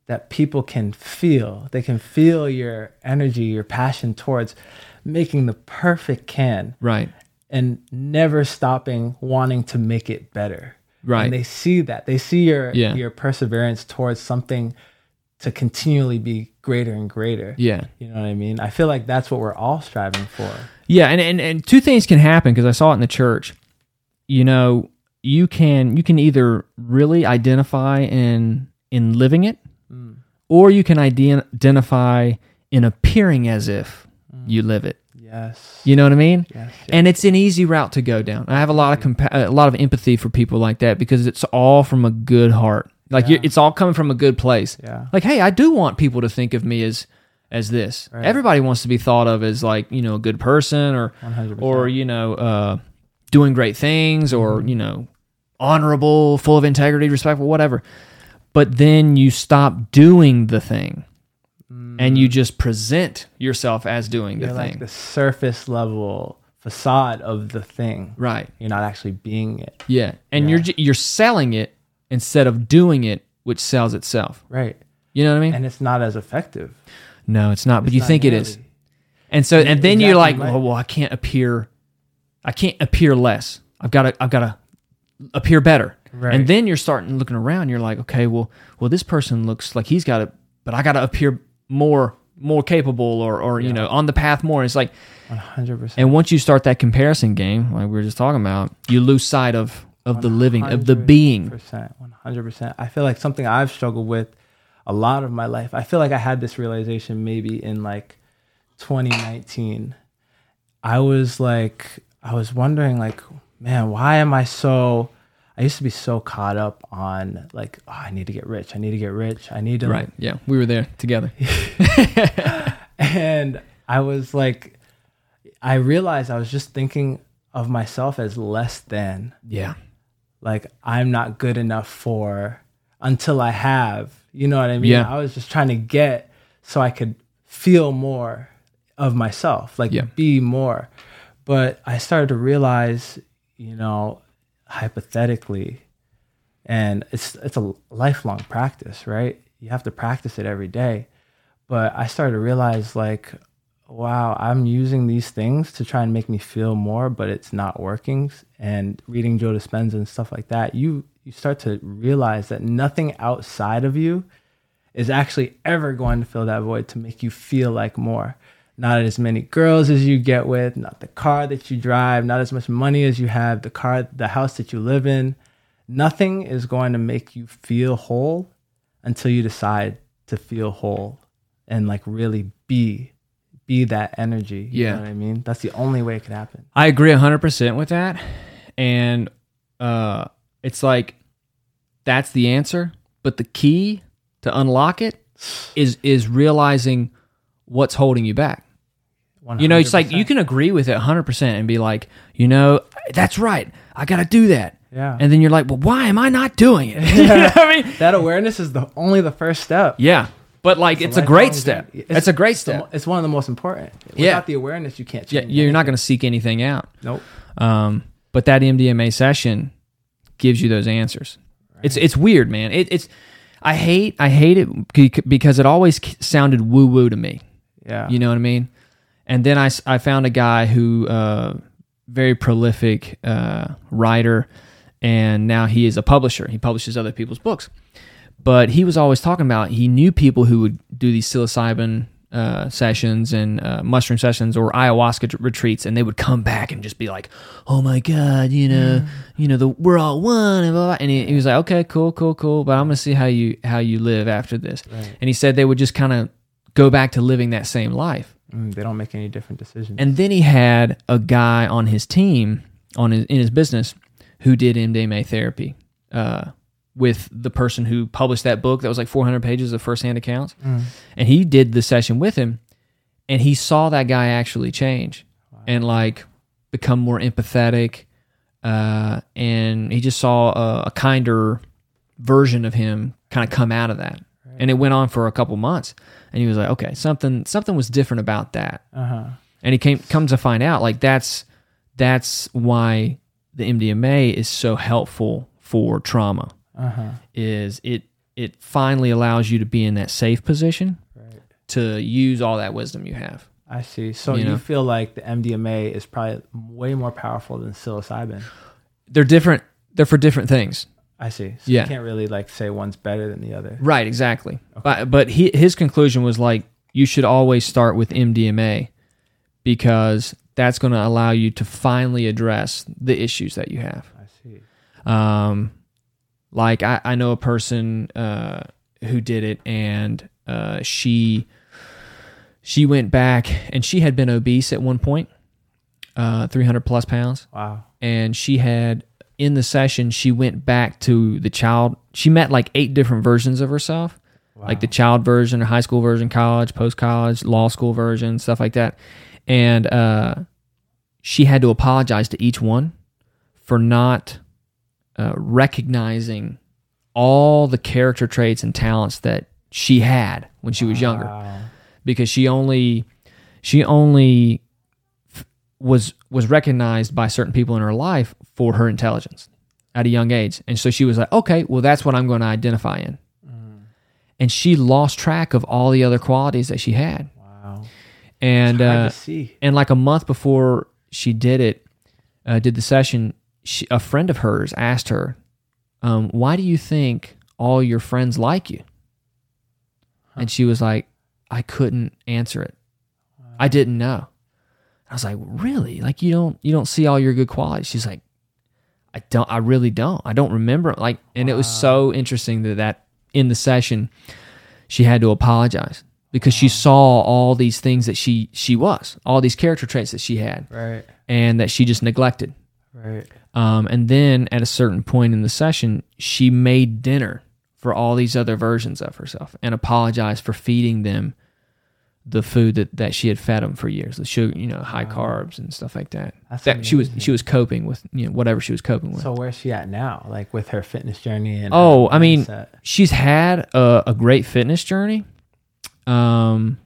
that people can feel. They can feel your energy, your passion towards making the perfect can right, and never stopping wanting to make it better. Right. And they see that. They see your Yeah. your perseverance towards something to continually be greater and greater. yeah. You know what I mean? I feel like that's what we're all striving for. Yeah, and, and, and two things can happen because I saw it in the church. You know, you can you can either really identify in in living it, or you can identify in appearing as if you live it. Yes. You know what I mean? Yes. yes. And it's an easy route to go down. I have a lot of compa- a lot of empathy for people like that because it's all from a good heart. Like Yeah. you it's all coming from a good place. yeah. Like, hey, I do want people to think of me as as this. Right. Everybody wants to be thought of as like you know a good person or 100%. or you know uh, doing great things or Mm-hmm. you know honorable, full of integrity, respectful, whatever. But then you stop doing the thing, and you just present yourself as doing the Mm. You're thing. like the surface level facade of the thing. right? You're not actually being it. Yeah, and Yeah. you're you're selling it instead of doing it, which sells itself. Right. You know what I mean? And it's not as effective. no, it's not. But you not think it is. And so, and then you're like, Exactly right. well, well, I can't appear, I can't appear less. I've got to, I've got to appear better. Right. And then you're starting looking around. You're like, okay, well, well, this person looks like he's got it, but I got to appear more, more capable, or, or you know, on the path more. It's like, 100%. and once you start that comparison game, like we were just talking about, you lose sight of of the living, of the being. 100%. 100%. I feel like something I've struggled with a lot of my life. I feel like I had this realization maybe in like 2019. I was like, I was wondering, like, man, why am I so. I used to be so caught up on like, oh, I need to get rich. I need to get rich. I need to Right. Yeah. We were there together. and I was like, I realized I was just thinking of myself as less than. Yeah. Like I'm not good enough for until I have. You know what I mean? Yeah. I was just trying to get so I could feel more of myself, like Yeah. be more. But I started to realize, you know, hypothetically, and it's it's a lifelong practice, right? You have to practice it every day. But I started to realize like wow, I'm using these things to try and make me feel more, but it's not working. And reading Joe Dispenza and stuff like that, you you start to realize that nothing outside of you is actually ever going to fill that void to make you feel like more. Not as many girls as you get with, not the car that you drive, not as much money as you have, the car, the house that you live in. Nothing is going to make you feel whole until you decide to feel whole and like really be be that energy. You Yeah. know what I mean? That's the only way it could happen. I agree 100% with that. And uh, it's like that's the answer, but the key to unlock it is is realizing what's holding you back. You know, it's like you can agree with it 100% and be like, you know, that's right. I got to do that. Yeah. And then you're like, well, why am I not doing it? you know what I mean? that awareness is the only the first step. Yeah. But like, it's, a, lifelong great step. journey. It's, a great it's the step. It's one of the most important. Without Yeah. the awareness, you can't Yeah, you're not going to seek anything out. Nope. Um, but that MDMA session gives you those answers. It's it's weird, man. It, it's I hate I hate it because it always sounded woo woo to me. Yeah. You know what I mean? And then I, I found a guy who uh, very prolific uh, writer, and now he is a publisher. He publishes other people's books. But he was always talking about he knew people who would do these psilocybin uh, sessions and uh, mushroom sessions or ayahuasca retreats, and they would come back and just be like, "Oh my god, you know, you know, the we're all one," and, blah, blah. and he, he was like, "Okay, cool, cool, cool," but I'm gonna see how you how you live after this. Right. And he said they would just kind of go back to living that same life. Mm, they don't make any different decisions. And then he had a guy on his team on his, in his business who did MDMA therapy uh, with the person who published that book that was like 400 pages of firsthand accounts. And he did the session with him, and he saw that guy actually change and like become more empathetic. Uh, and he just saw a, a kinder version of him kind of come out of that. And it went on for a couple months, and he was like, "Okay, something something was different about that." uh huh. and he came comes to find out like that's that's why the MDMA is so helpful for trauma Uh huh. is it it finally allows you to be in that safe position Right. to use all that wisdom you have. I see. So You you, know? feel like the MDMA is probably way more powerful than psilocybin. They're different they're for different things. I see. So Yeah. you can't really like say one's better than the other. Right, exactly. But but he, his conclusion was like you should always start with MDMA because that's going to allow you to finally address the issues that you have. I see. Um, like I, I know a person uh, who did it, and uh, she she went back, and she had been obese at one point, uh, three hundred plus pounds, Wow. and she had in the session she went back to the child. She met like eight different versions of herself, like the child version, high school version, college, post college, law school version, stuff like that, and uh, she had to apologize to each one for not uh, recognizing all the character traits and talents that she had when she was younger. Because she only she only was was recognized by certain people in her life for her intelligence at a young age and so she was like okay well that's what i'm going to identify in and she lost track of all the other qualities that she had Wow. and uh, and like a month before she did it, uh, did the session, she, a friend of hers asked her, um, "Why do you think all your friends like you?" And she was like, "I couldn't answer it. I didn't know." I was like, "Really? Like you don't you don't see all your good qualities?" She's like, "I don't. I really don't. I don't remember." Like, and it was so interesting that that in the session, she had to apologize because she saw all these things that she she was, all these character traits that she had, Right. and that she just neglected. Right. Um, and then at a certain point in the session, she made dinner for all these other versions of herself and apologized for feeding them the food that, that she had fed them for years, the sugar, you know, high carbs and stuff like that. That's that she was she was coping with, you know, whatever she was coping with. So where's she at now? Like with her fitness journey and Oh, I mean, she's had a, a great fitness journey. Um,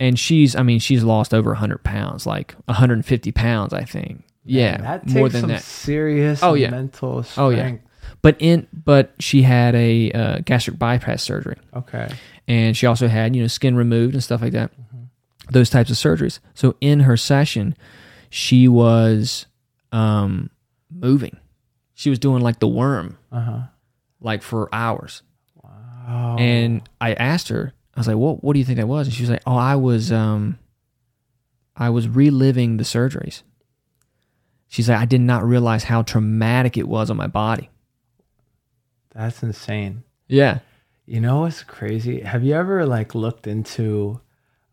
and she's, I mean, she's lost over 100 pounds, like 150 pounds, I think. Yeah, Man, that takes more than some that. serious Oh, yeah. mental strength. Oh, yeah. But in, but she had a uh, gastric bypass surgery, Okay. And she also had, you know, skin removed and stuff like that. Mm-hmm. Those types of surgeries. So in her session, she was um moving. She was doing like the worm, Uh-huh. like for hours. Oh. And I asked her, I was like, "What? What do you think that was?" And she was like, "Oh, I was, um, I was reliving the surgeries." She's like, "I did not realize how traumatic it was on my body." that's insane. Yeah. You know what's crazy? Have you ever like looked into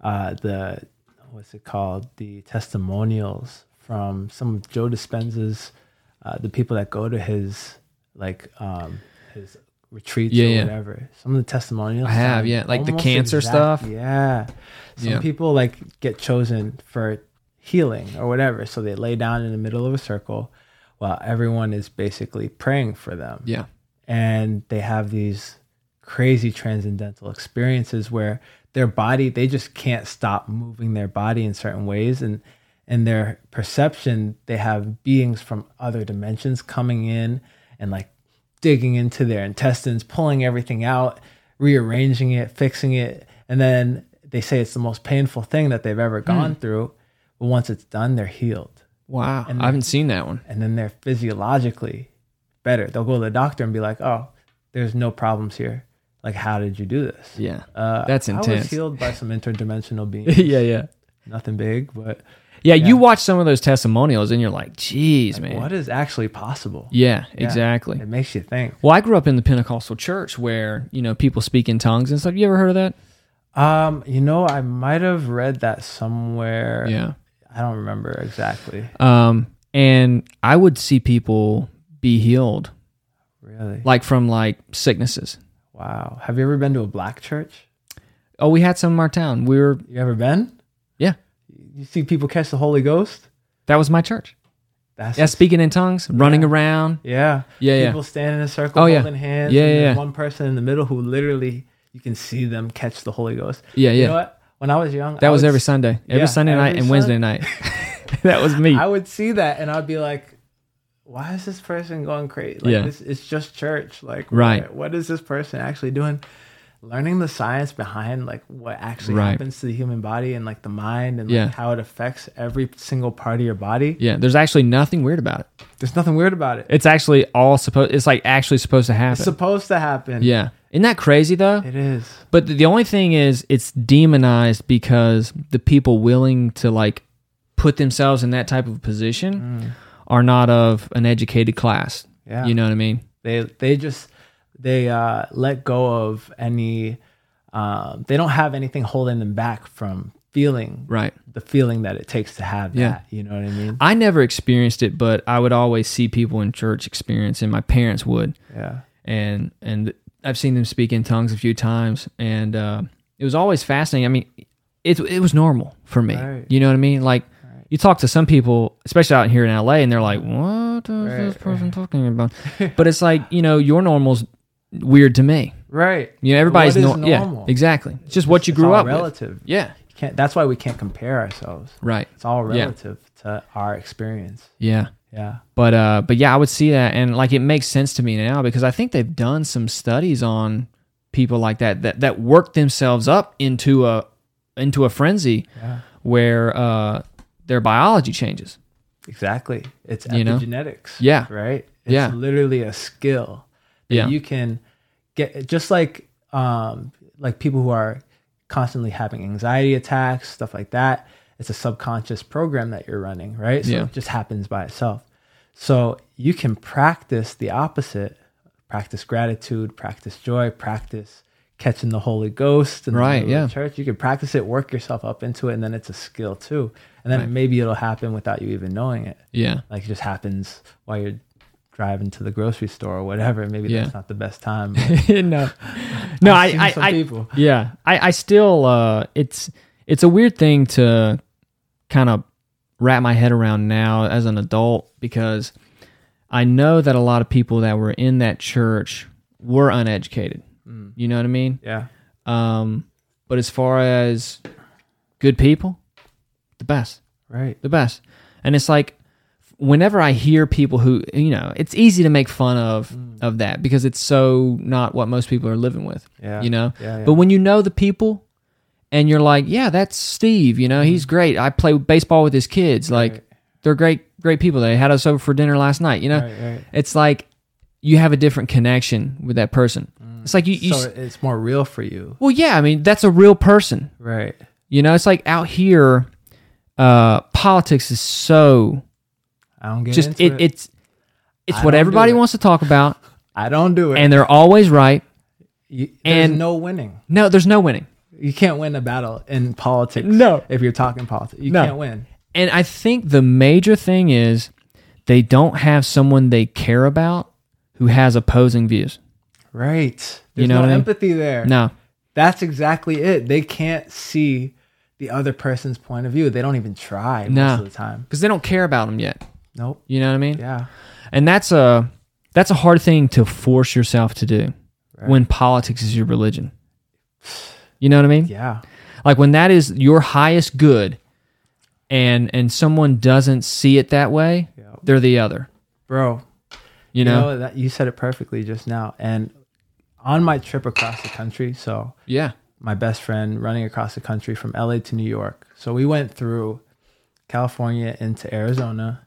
uh the what's it called? The testimonials from some of Joe Dispenza's uh the people that go to his like um his retreats Yeah, or yeah. whatever. Some of the testimonials I have, yeah. Like the cancer exact- stuff? Yeah. Some Yeah. people like get chosen for healing or whatever. So they lay down in the middle of a circle while everyone is basically praying for them Yeah. and they have these crazy transcendental experiences where their body they just can't stop moving their body in certain ways and in their perception they have beings from other dimensions coming in and like digging into their intestines pulling everything out rearranging it fixing it and then they say it's the most painful thing that they've ever hmm. gone through but once it's done they're healed Wow. And I haven't seen that one. and then they're physiologically better. They'll go to the doctor and be like, "Oh, there's no problems here. Like, how did you do this?" Yeah. Uh, That's intense. I was healed by some interdimensional beings. yeah, yeah. Nothing big, but Yeah, you watch some of those testimonials and you're like, geez, man. what is actually possible? Yeah, Yeah. exactly. It makes you think. Well, I grew up in the Pentecostal church where, you know, people speak in tongues and stuff. You ever heard of that? Um, you know, I might have read that somewhere. Yeah. I don't remember exactly. Um, and I would see people be healed, Really? like from like sicknesses. Wow. Have you ever been to a black church? Oh, we had some in our town. We were, You ever been? yeah, You see people catch the Holy Ghost? that was my church. That's Yeah, speaking in tongues, running around. Yeah. Yeah, yeah. People stand in a circle Oh, yeah. holding hands. Yeah, and yeah, yeah. One person in the middle who literally you can see them catch the Holy Ghost. Yeah, Yeah. You know what? When I was young, That I was would every Sunday, every Yeah, Sunday night every and Wednesday night. that was me. I would see that and I'd be like, why is this person going crazy? Like Yeah. this it's just church. Like Right. what- what is this person actually doing? Learning the science behind like what actually Right. happens to the human body and like the mind and like how it affects every single part of your body. yeah, there's actually nothing weird about it. There's nothing weird about it. It's actually all supposed. It's like actually supposed to happen. It's supposed to happen. yeah, isn't that crazy though? It is. But the only thing is, it's demonized because the people willing to like put themselves in that type of position mm. Are not of an educated class. Yeah. You know what I mean? They they just they uh, let go of any. Um, they don't have anything holding them back from feeling Right. the feeling that it takes to have Yeah. that. You know what I mean? I never experienced it, but I would always see people in church experience, and my parents would, Yeah. and and I've seen them speak in tongues a few times, and uh, it was always fascinating. I mean, it it was normal for me. Right. You know what I mean? Like. You talk to some people, especially out here in LA, and they're like, "What is this Right, person talking about?" but it's like you know, your normal's weird to me. Right. You know, everybody's What is nor- yeah, exactly. It's just what you It's grew up with. relative. Yeah, You can't. That's why we can't compare ourselves. right. It's all Yeah. relative to our experience. Yeah, Yeah. but uh, but yeah, I would see that, and like it makes sense to me now because I think they've done some studies on people like that that that work themselves up into a into a frenzy Yeah. where uh, their biology changes. Exactly. It's You know? epigenetics. Yeah. Right. It's Yeah. literally a skill that Yeah. you can get. Just like um, like people who are constantly having anxiety attacks, stuff like that. It's a subconscious program that you're running, right? So Yeah. it just happens by itself. So you can practice the opposite. Practice gratitude, practice joy, practice catching the Holy Ghost in the Right, yeah. church. You can practice it, work yourself up into it, and then it's a skill too. And then Right. maybe it'll happen without you even knowing it. Yeah, Like it just happens while you're driving to the grocery store or whatever. Maybe Yeah. that's not the best time. no, no, I, I, some I people. yeah, I, I still, uh, it's, it's a weird thing to kind of wrap my head around now as an adult because I know that a lot of people that were in that church were uneducated. Mm. You know what I mean? Yeah. Um, but as far as good people, the best, Right. the best. And it's like whenever I hear people who, you know, it's easy to make fun of of that because it's so not what most people are living with. Yeah. You know? Yeah, yeah. But when you know the people and you're like, yeah, that's Steve, you know, he's great. I play baseball with his kids. Like they're great great people. They had us over for dinner last night, you know? Right, right. It's like you have a different connection with that person. It's like you, you so it's more real for you. well, yeah, I mean, that's a real person. Right. You know, it's like out here, uh, politics is so I don't get just it, it. it's it's I what everybody wants to talk about, I don't do it. and they're always right. you, there's and- no winning. No, there's no winning. You can't win a battle in politics. No. If you're talking politics, you No. can't win. And I think the major thing is they don't have someone they care about who has opposing views. Right. There's know no I mean? empathy there. No, That's exactly it. They can't see the other person's point of view. They don't even try most No. of the time. because they don't care about them yet. Nope. You know what I mean? Yeah. And that's a that's a hard thing to force yourself to do when politics is your religion. You know what I mean? Yeah. Like when that is your highest good and and someone doesn't see it that way, Yeah. they're the other. Bro, You know? that you said it perfectly just now. And on my trip across the country, so yeah. my best friend running across the country from LA to New York. So we went through California into Arizona,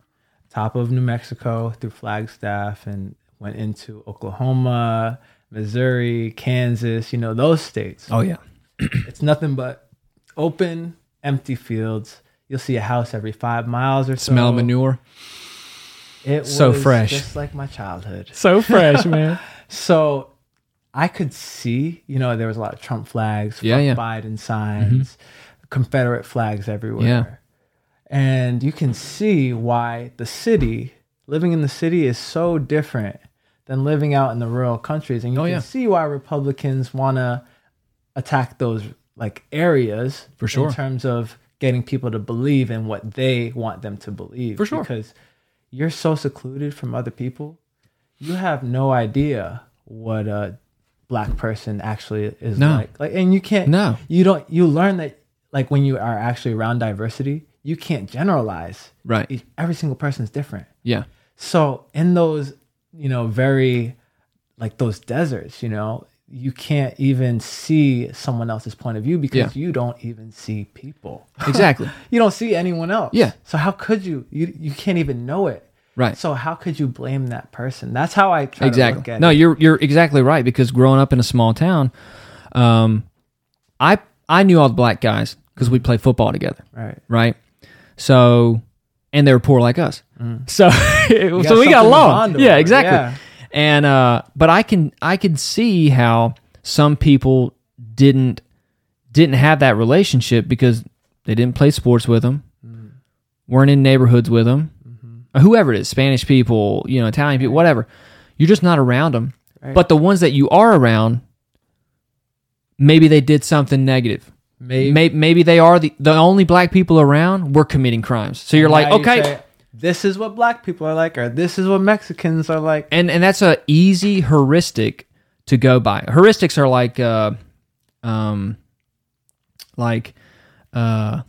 top of New Mexico through Flagstaff and went into Oklahoma, Missouri, Kansas, you know, those states. Oh yeah. It's nothing but open, empty fields. You'll see a house every five miles or so. Smell manure. It So fresh. Just like my childhood. So fresh, man. So I could see, you know, there was a lot of Trump flags, Yeah, yeah. Mm-hmm. Biden signs, Confederate flags everywhere. Yeah. And you can see why the city, living in the city is so different than living out in the rural countries. And you Oh, can yeah. see why Republicans want to attack those like areas For sure. in terms of getting people to believe in what they want them to believe. For sure. Because you're so secluded from other people you have no idea what a black person actually is No. like. Like, and you can't. No. you don't. You learn that like when you are actually around diversity, you can't generalize. Right. Each- Every single person is different. Yeah. So in those, you know, very like those deserts, you know, you can't even see someone else's point of view because you don't even see people. Exactly. You don't see anyone else. Yeah. So how could you? You you can't even know it. Right. So how could you blame that person? That's how I try exactly. at No, it. you're you're exactly right because growing up in a small town, um, I I knew all the black guys because we played football together, Right. right? So, and they were poor like us, so so we got along. Yeah, exactly. yeah. And uh, but I can I can see how some people didn't didn't have that relationship because they didn't play sports with them, weren't in neighborhoods with them, whoever it is, Spanish people, you know, Italian people, whatever. You're just not around them. Right. But the ones that you are around, maybe they did something negative. Maybe. Maybe, maybe they are the, the only black people around were committing crimes. So you're like, Now you okay, say, this is what black people are like, or this is what Mexicans are like. and and that's a easy heuristic to go by. Heuristics are like, uh, um, like, uh,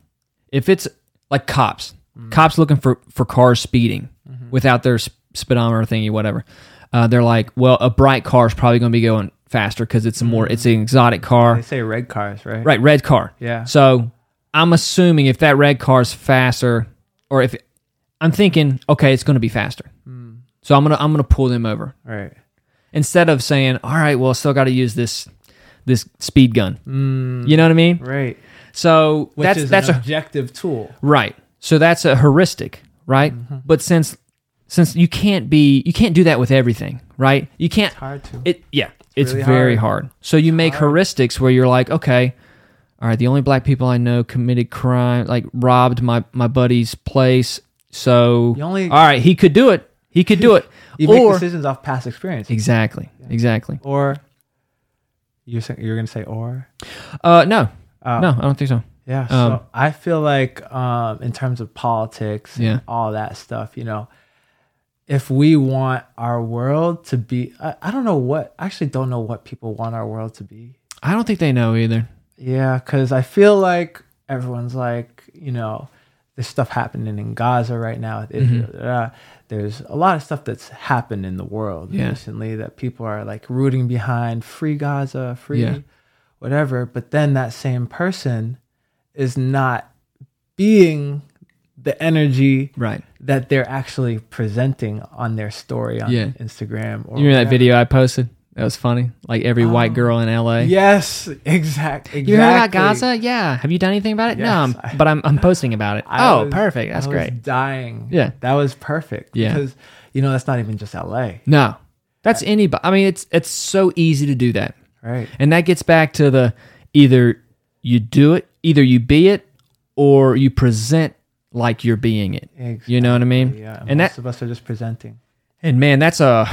if it's like cops, cops looking for for cars speeding without their sp- speedometer thingy, whatever. Uh, they're like, well, a bright car is probably going to be going faster because it's a more, it's an exotic car, They say red cars, right? right? Red car. Yeah. So I'm assuming if that red car is faster, or if I'm thinking, okay, it's going to be faster. So I'm gonna I'm gonna pull them over Right. instead of saying, all right, well, still got to use this this speed gun. Mm, You know what I mean? right. So Which that's that's an a objective tool. right. So that's a heuristic, right? Mm-hmm. But since since you can't be you can't do that with everything, right? You can't. It's hard to. It yeah, it's, really very hard. hard. So you make heuristics where you're like, okay, all right, the only black people I know committed crime, like robbed my my buddy's place. So only- all right, he could do it. He could do it. you make decisions off past experience. exactly, exactly. Or you're saying, you're gonna say or. Uh, no, Uh, no, I don't think so. Yeah. So Um, I feel like um, in terms of politics and Yeah. all that stuff, you know, if we want our world to be, I, I don't know what, I actually don't know what people want our world to be. I don't think they know either. Yeah, because I feel like everyone's like, you know, there's stuff happening in Gaza right now. uh, There's a lot of stuff that's happened in the world Mm-hmm. Yeah. recently that people are like rooting behind free Gaza, free Yeah. whatever. But then that same person is not being the energy Right. that they're actually presenting on their story on Yeah. Instagram. Or You remember that video I posted? That was funny. Like every white oh. girl in LA. Yes, exact. exactly. You heard about Gaza? Yeah. Have you done anything about it? no, I'm, I- but I'm, I'm posting about it. I oh, was- perfect. That's I was great. dying. Yeah. that was perfect. Yeah. because you know that's not even just L.A. No, that's anybody. I mean, it's it's so easy to do that, Right. and that gets back to the either you do it, either you be it, or you present like you're being it. You know what I mean? Yeah, and most that of us are just presenting. and man, that's a.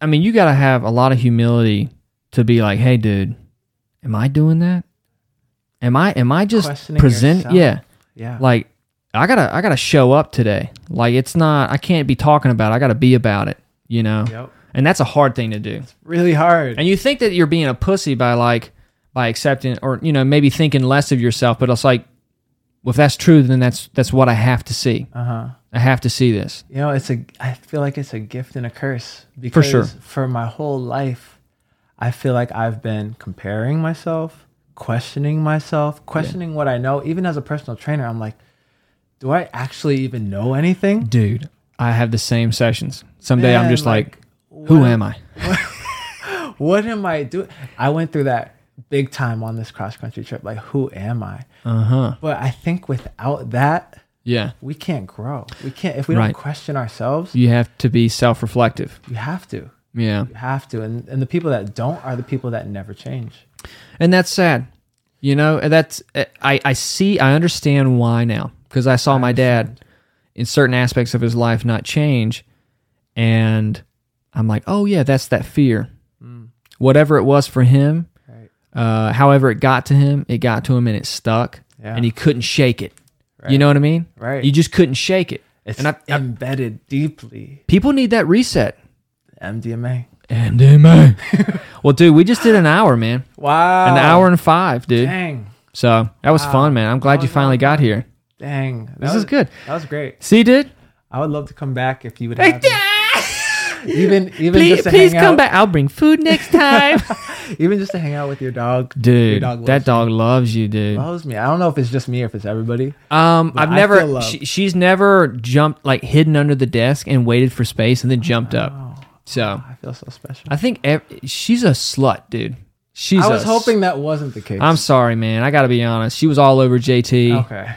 I mean, you got to have a lot of humility to be like, hey, dude, am I doing that? Am I am I just present? Yeah, Yeah, like I gotta I gotta show up today. Like it's not I can't be talking about. it. I gotta be about it. You know, Yep. and that's a hard thing to do. really hard. And you think that you're being a pussy by like by accepting or you know maybe thinking less of yourself, but it's like, well, if that's true, then that's that's what I have to see. Uh huh. I have to see this. You know, it's a. I feel like it's a gift and a curse because sure. for my whole life, I feel like I've been comparing myself, questioning myself, questioning what I know. Even as a personal trainer, I'm like, do I actually even know anything? Dude, I have the same sessions. Someday I'm Man, just like, Who am I? what am I doing? I went through that big time on this cross country trip. Like, who am I? Uh huh. But I think without that, Yeah. we can't grow. We can't if we Right. don't question ourselves. You have to be self reflective. You have to. Yeah. You have to. And and the people that don't are the people that never change. And that's sad. You know, that's, I, I see, I understand why now because I saw my dad in certain aspects of his life not change. And I'm like, oh, yeah, that's that fear. Whatever it was for him. Uh, however it got to him, it got to him and it stuck. Yeah. And he couldn't shake it. You know what I mean? Right. You just couldn't shake it. It's and I, I- embedded deeply. people need that reset. MDMA. MDMA. well, dude, we just did an hour, man. Wow. An hour and five, dude. Dang. So that was Wow. fun, man. I'm glad you finally got here. Dang. That This was is good. That was great. See, dude? I would love to come back if you would have me. Even even Please, just to please hang come out, back. I'll bring food next time. even just to hang out with your dog. Your dude, dog that loves dog loves you, dude. loves me. I don't know if it's just me or if it's everybody. Um, I've I never. She, she's never jumped like hidden under the desk and waited for space and then jumped up. Oh, So I feel so special. I think ev- she's a slut, dude. She's. I was a hoping that wasn't the case. I'm sorry, man. I got to be honest. She was all over JT. okay.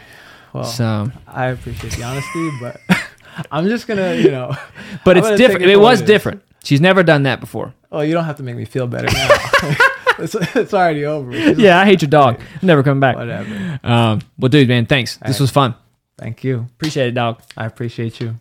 Well, So, I appreciate the honesty, but I'm just gonna, you know. but I'm it's different. take It, was different. She's never done that before. Oh, you don't have to make me feel better now. it's, it's already over. It's Yeah, I hate your dog. Never coming back. Whatever. Um, well, dude, man, thanks. This right. was fun. Thank you. Appreciate it, dog. I appreciate you.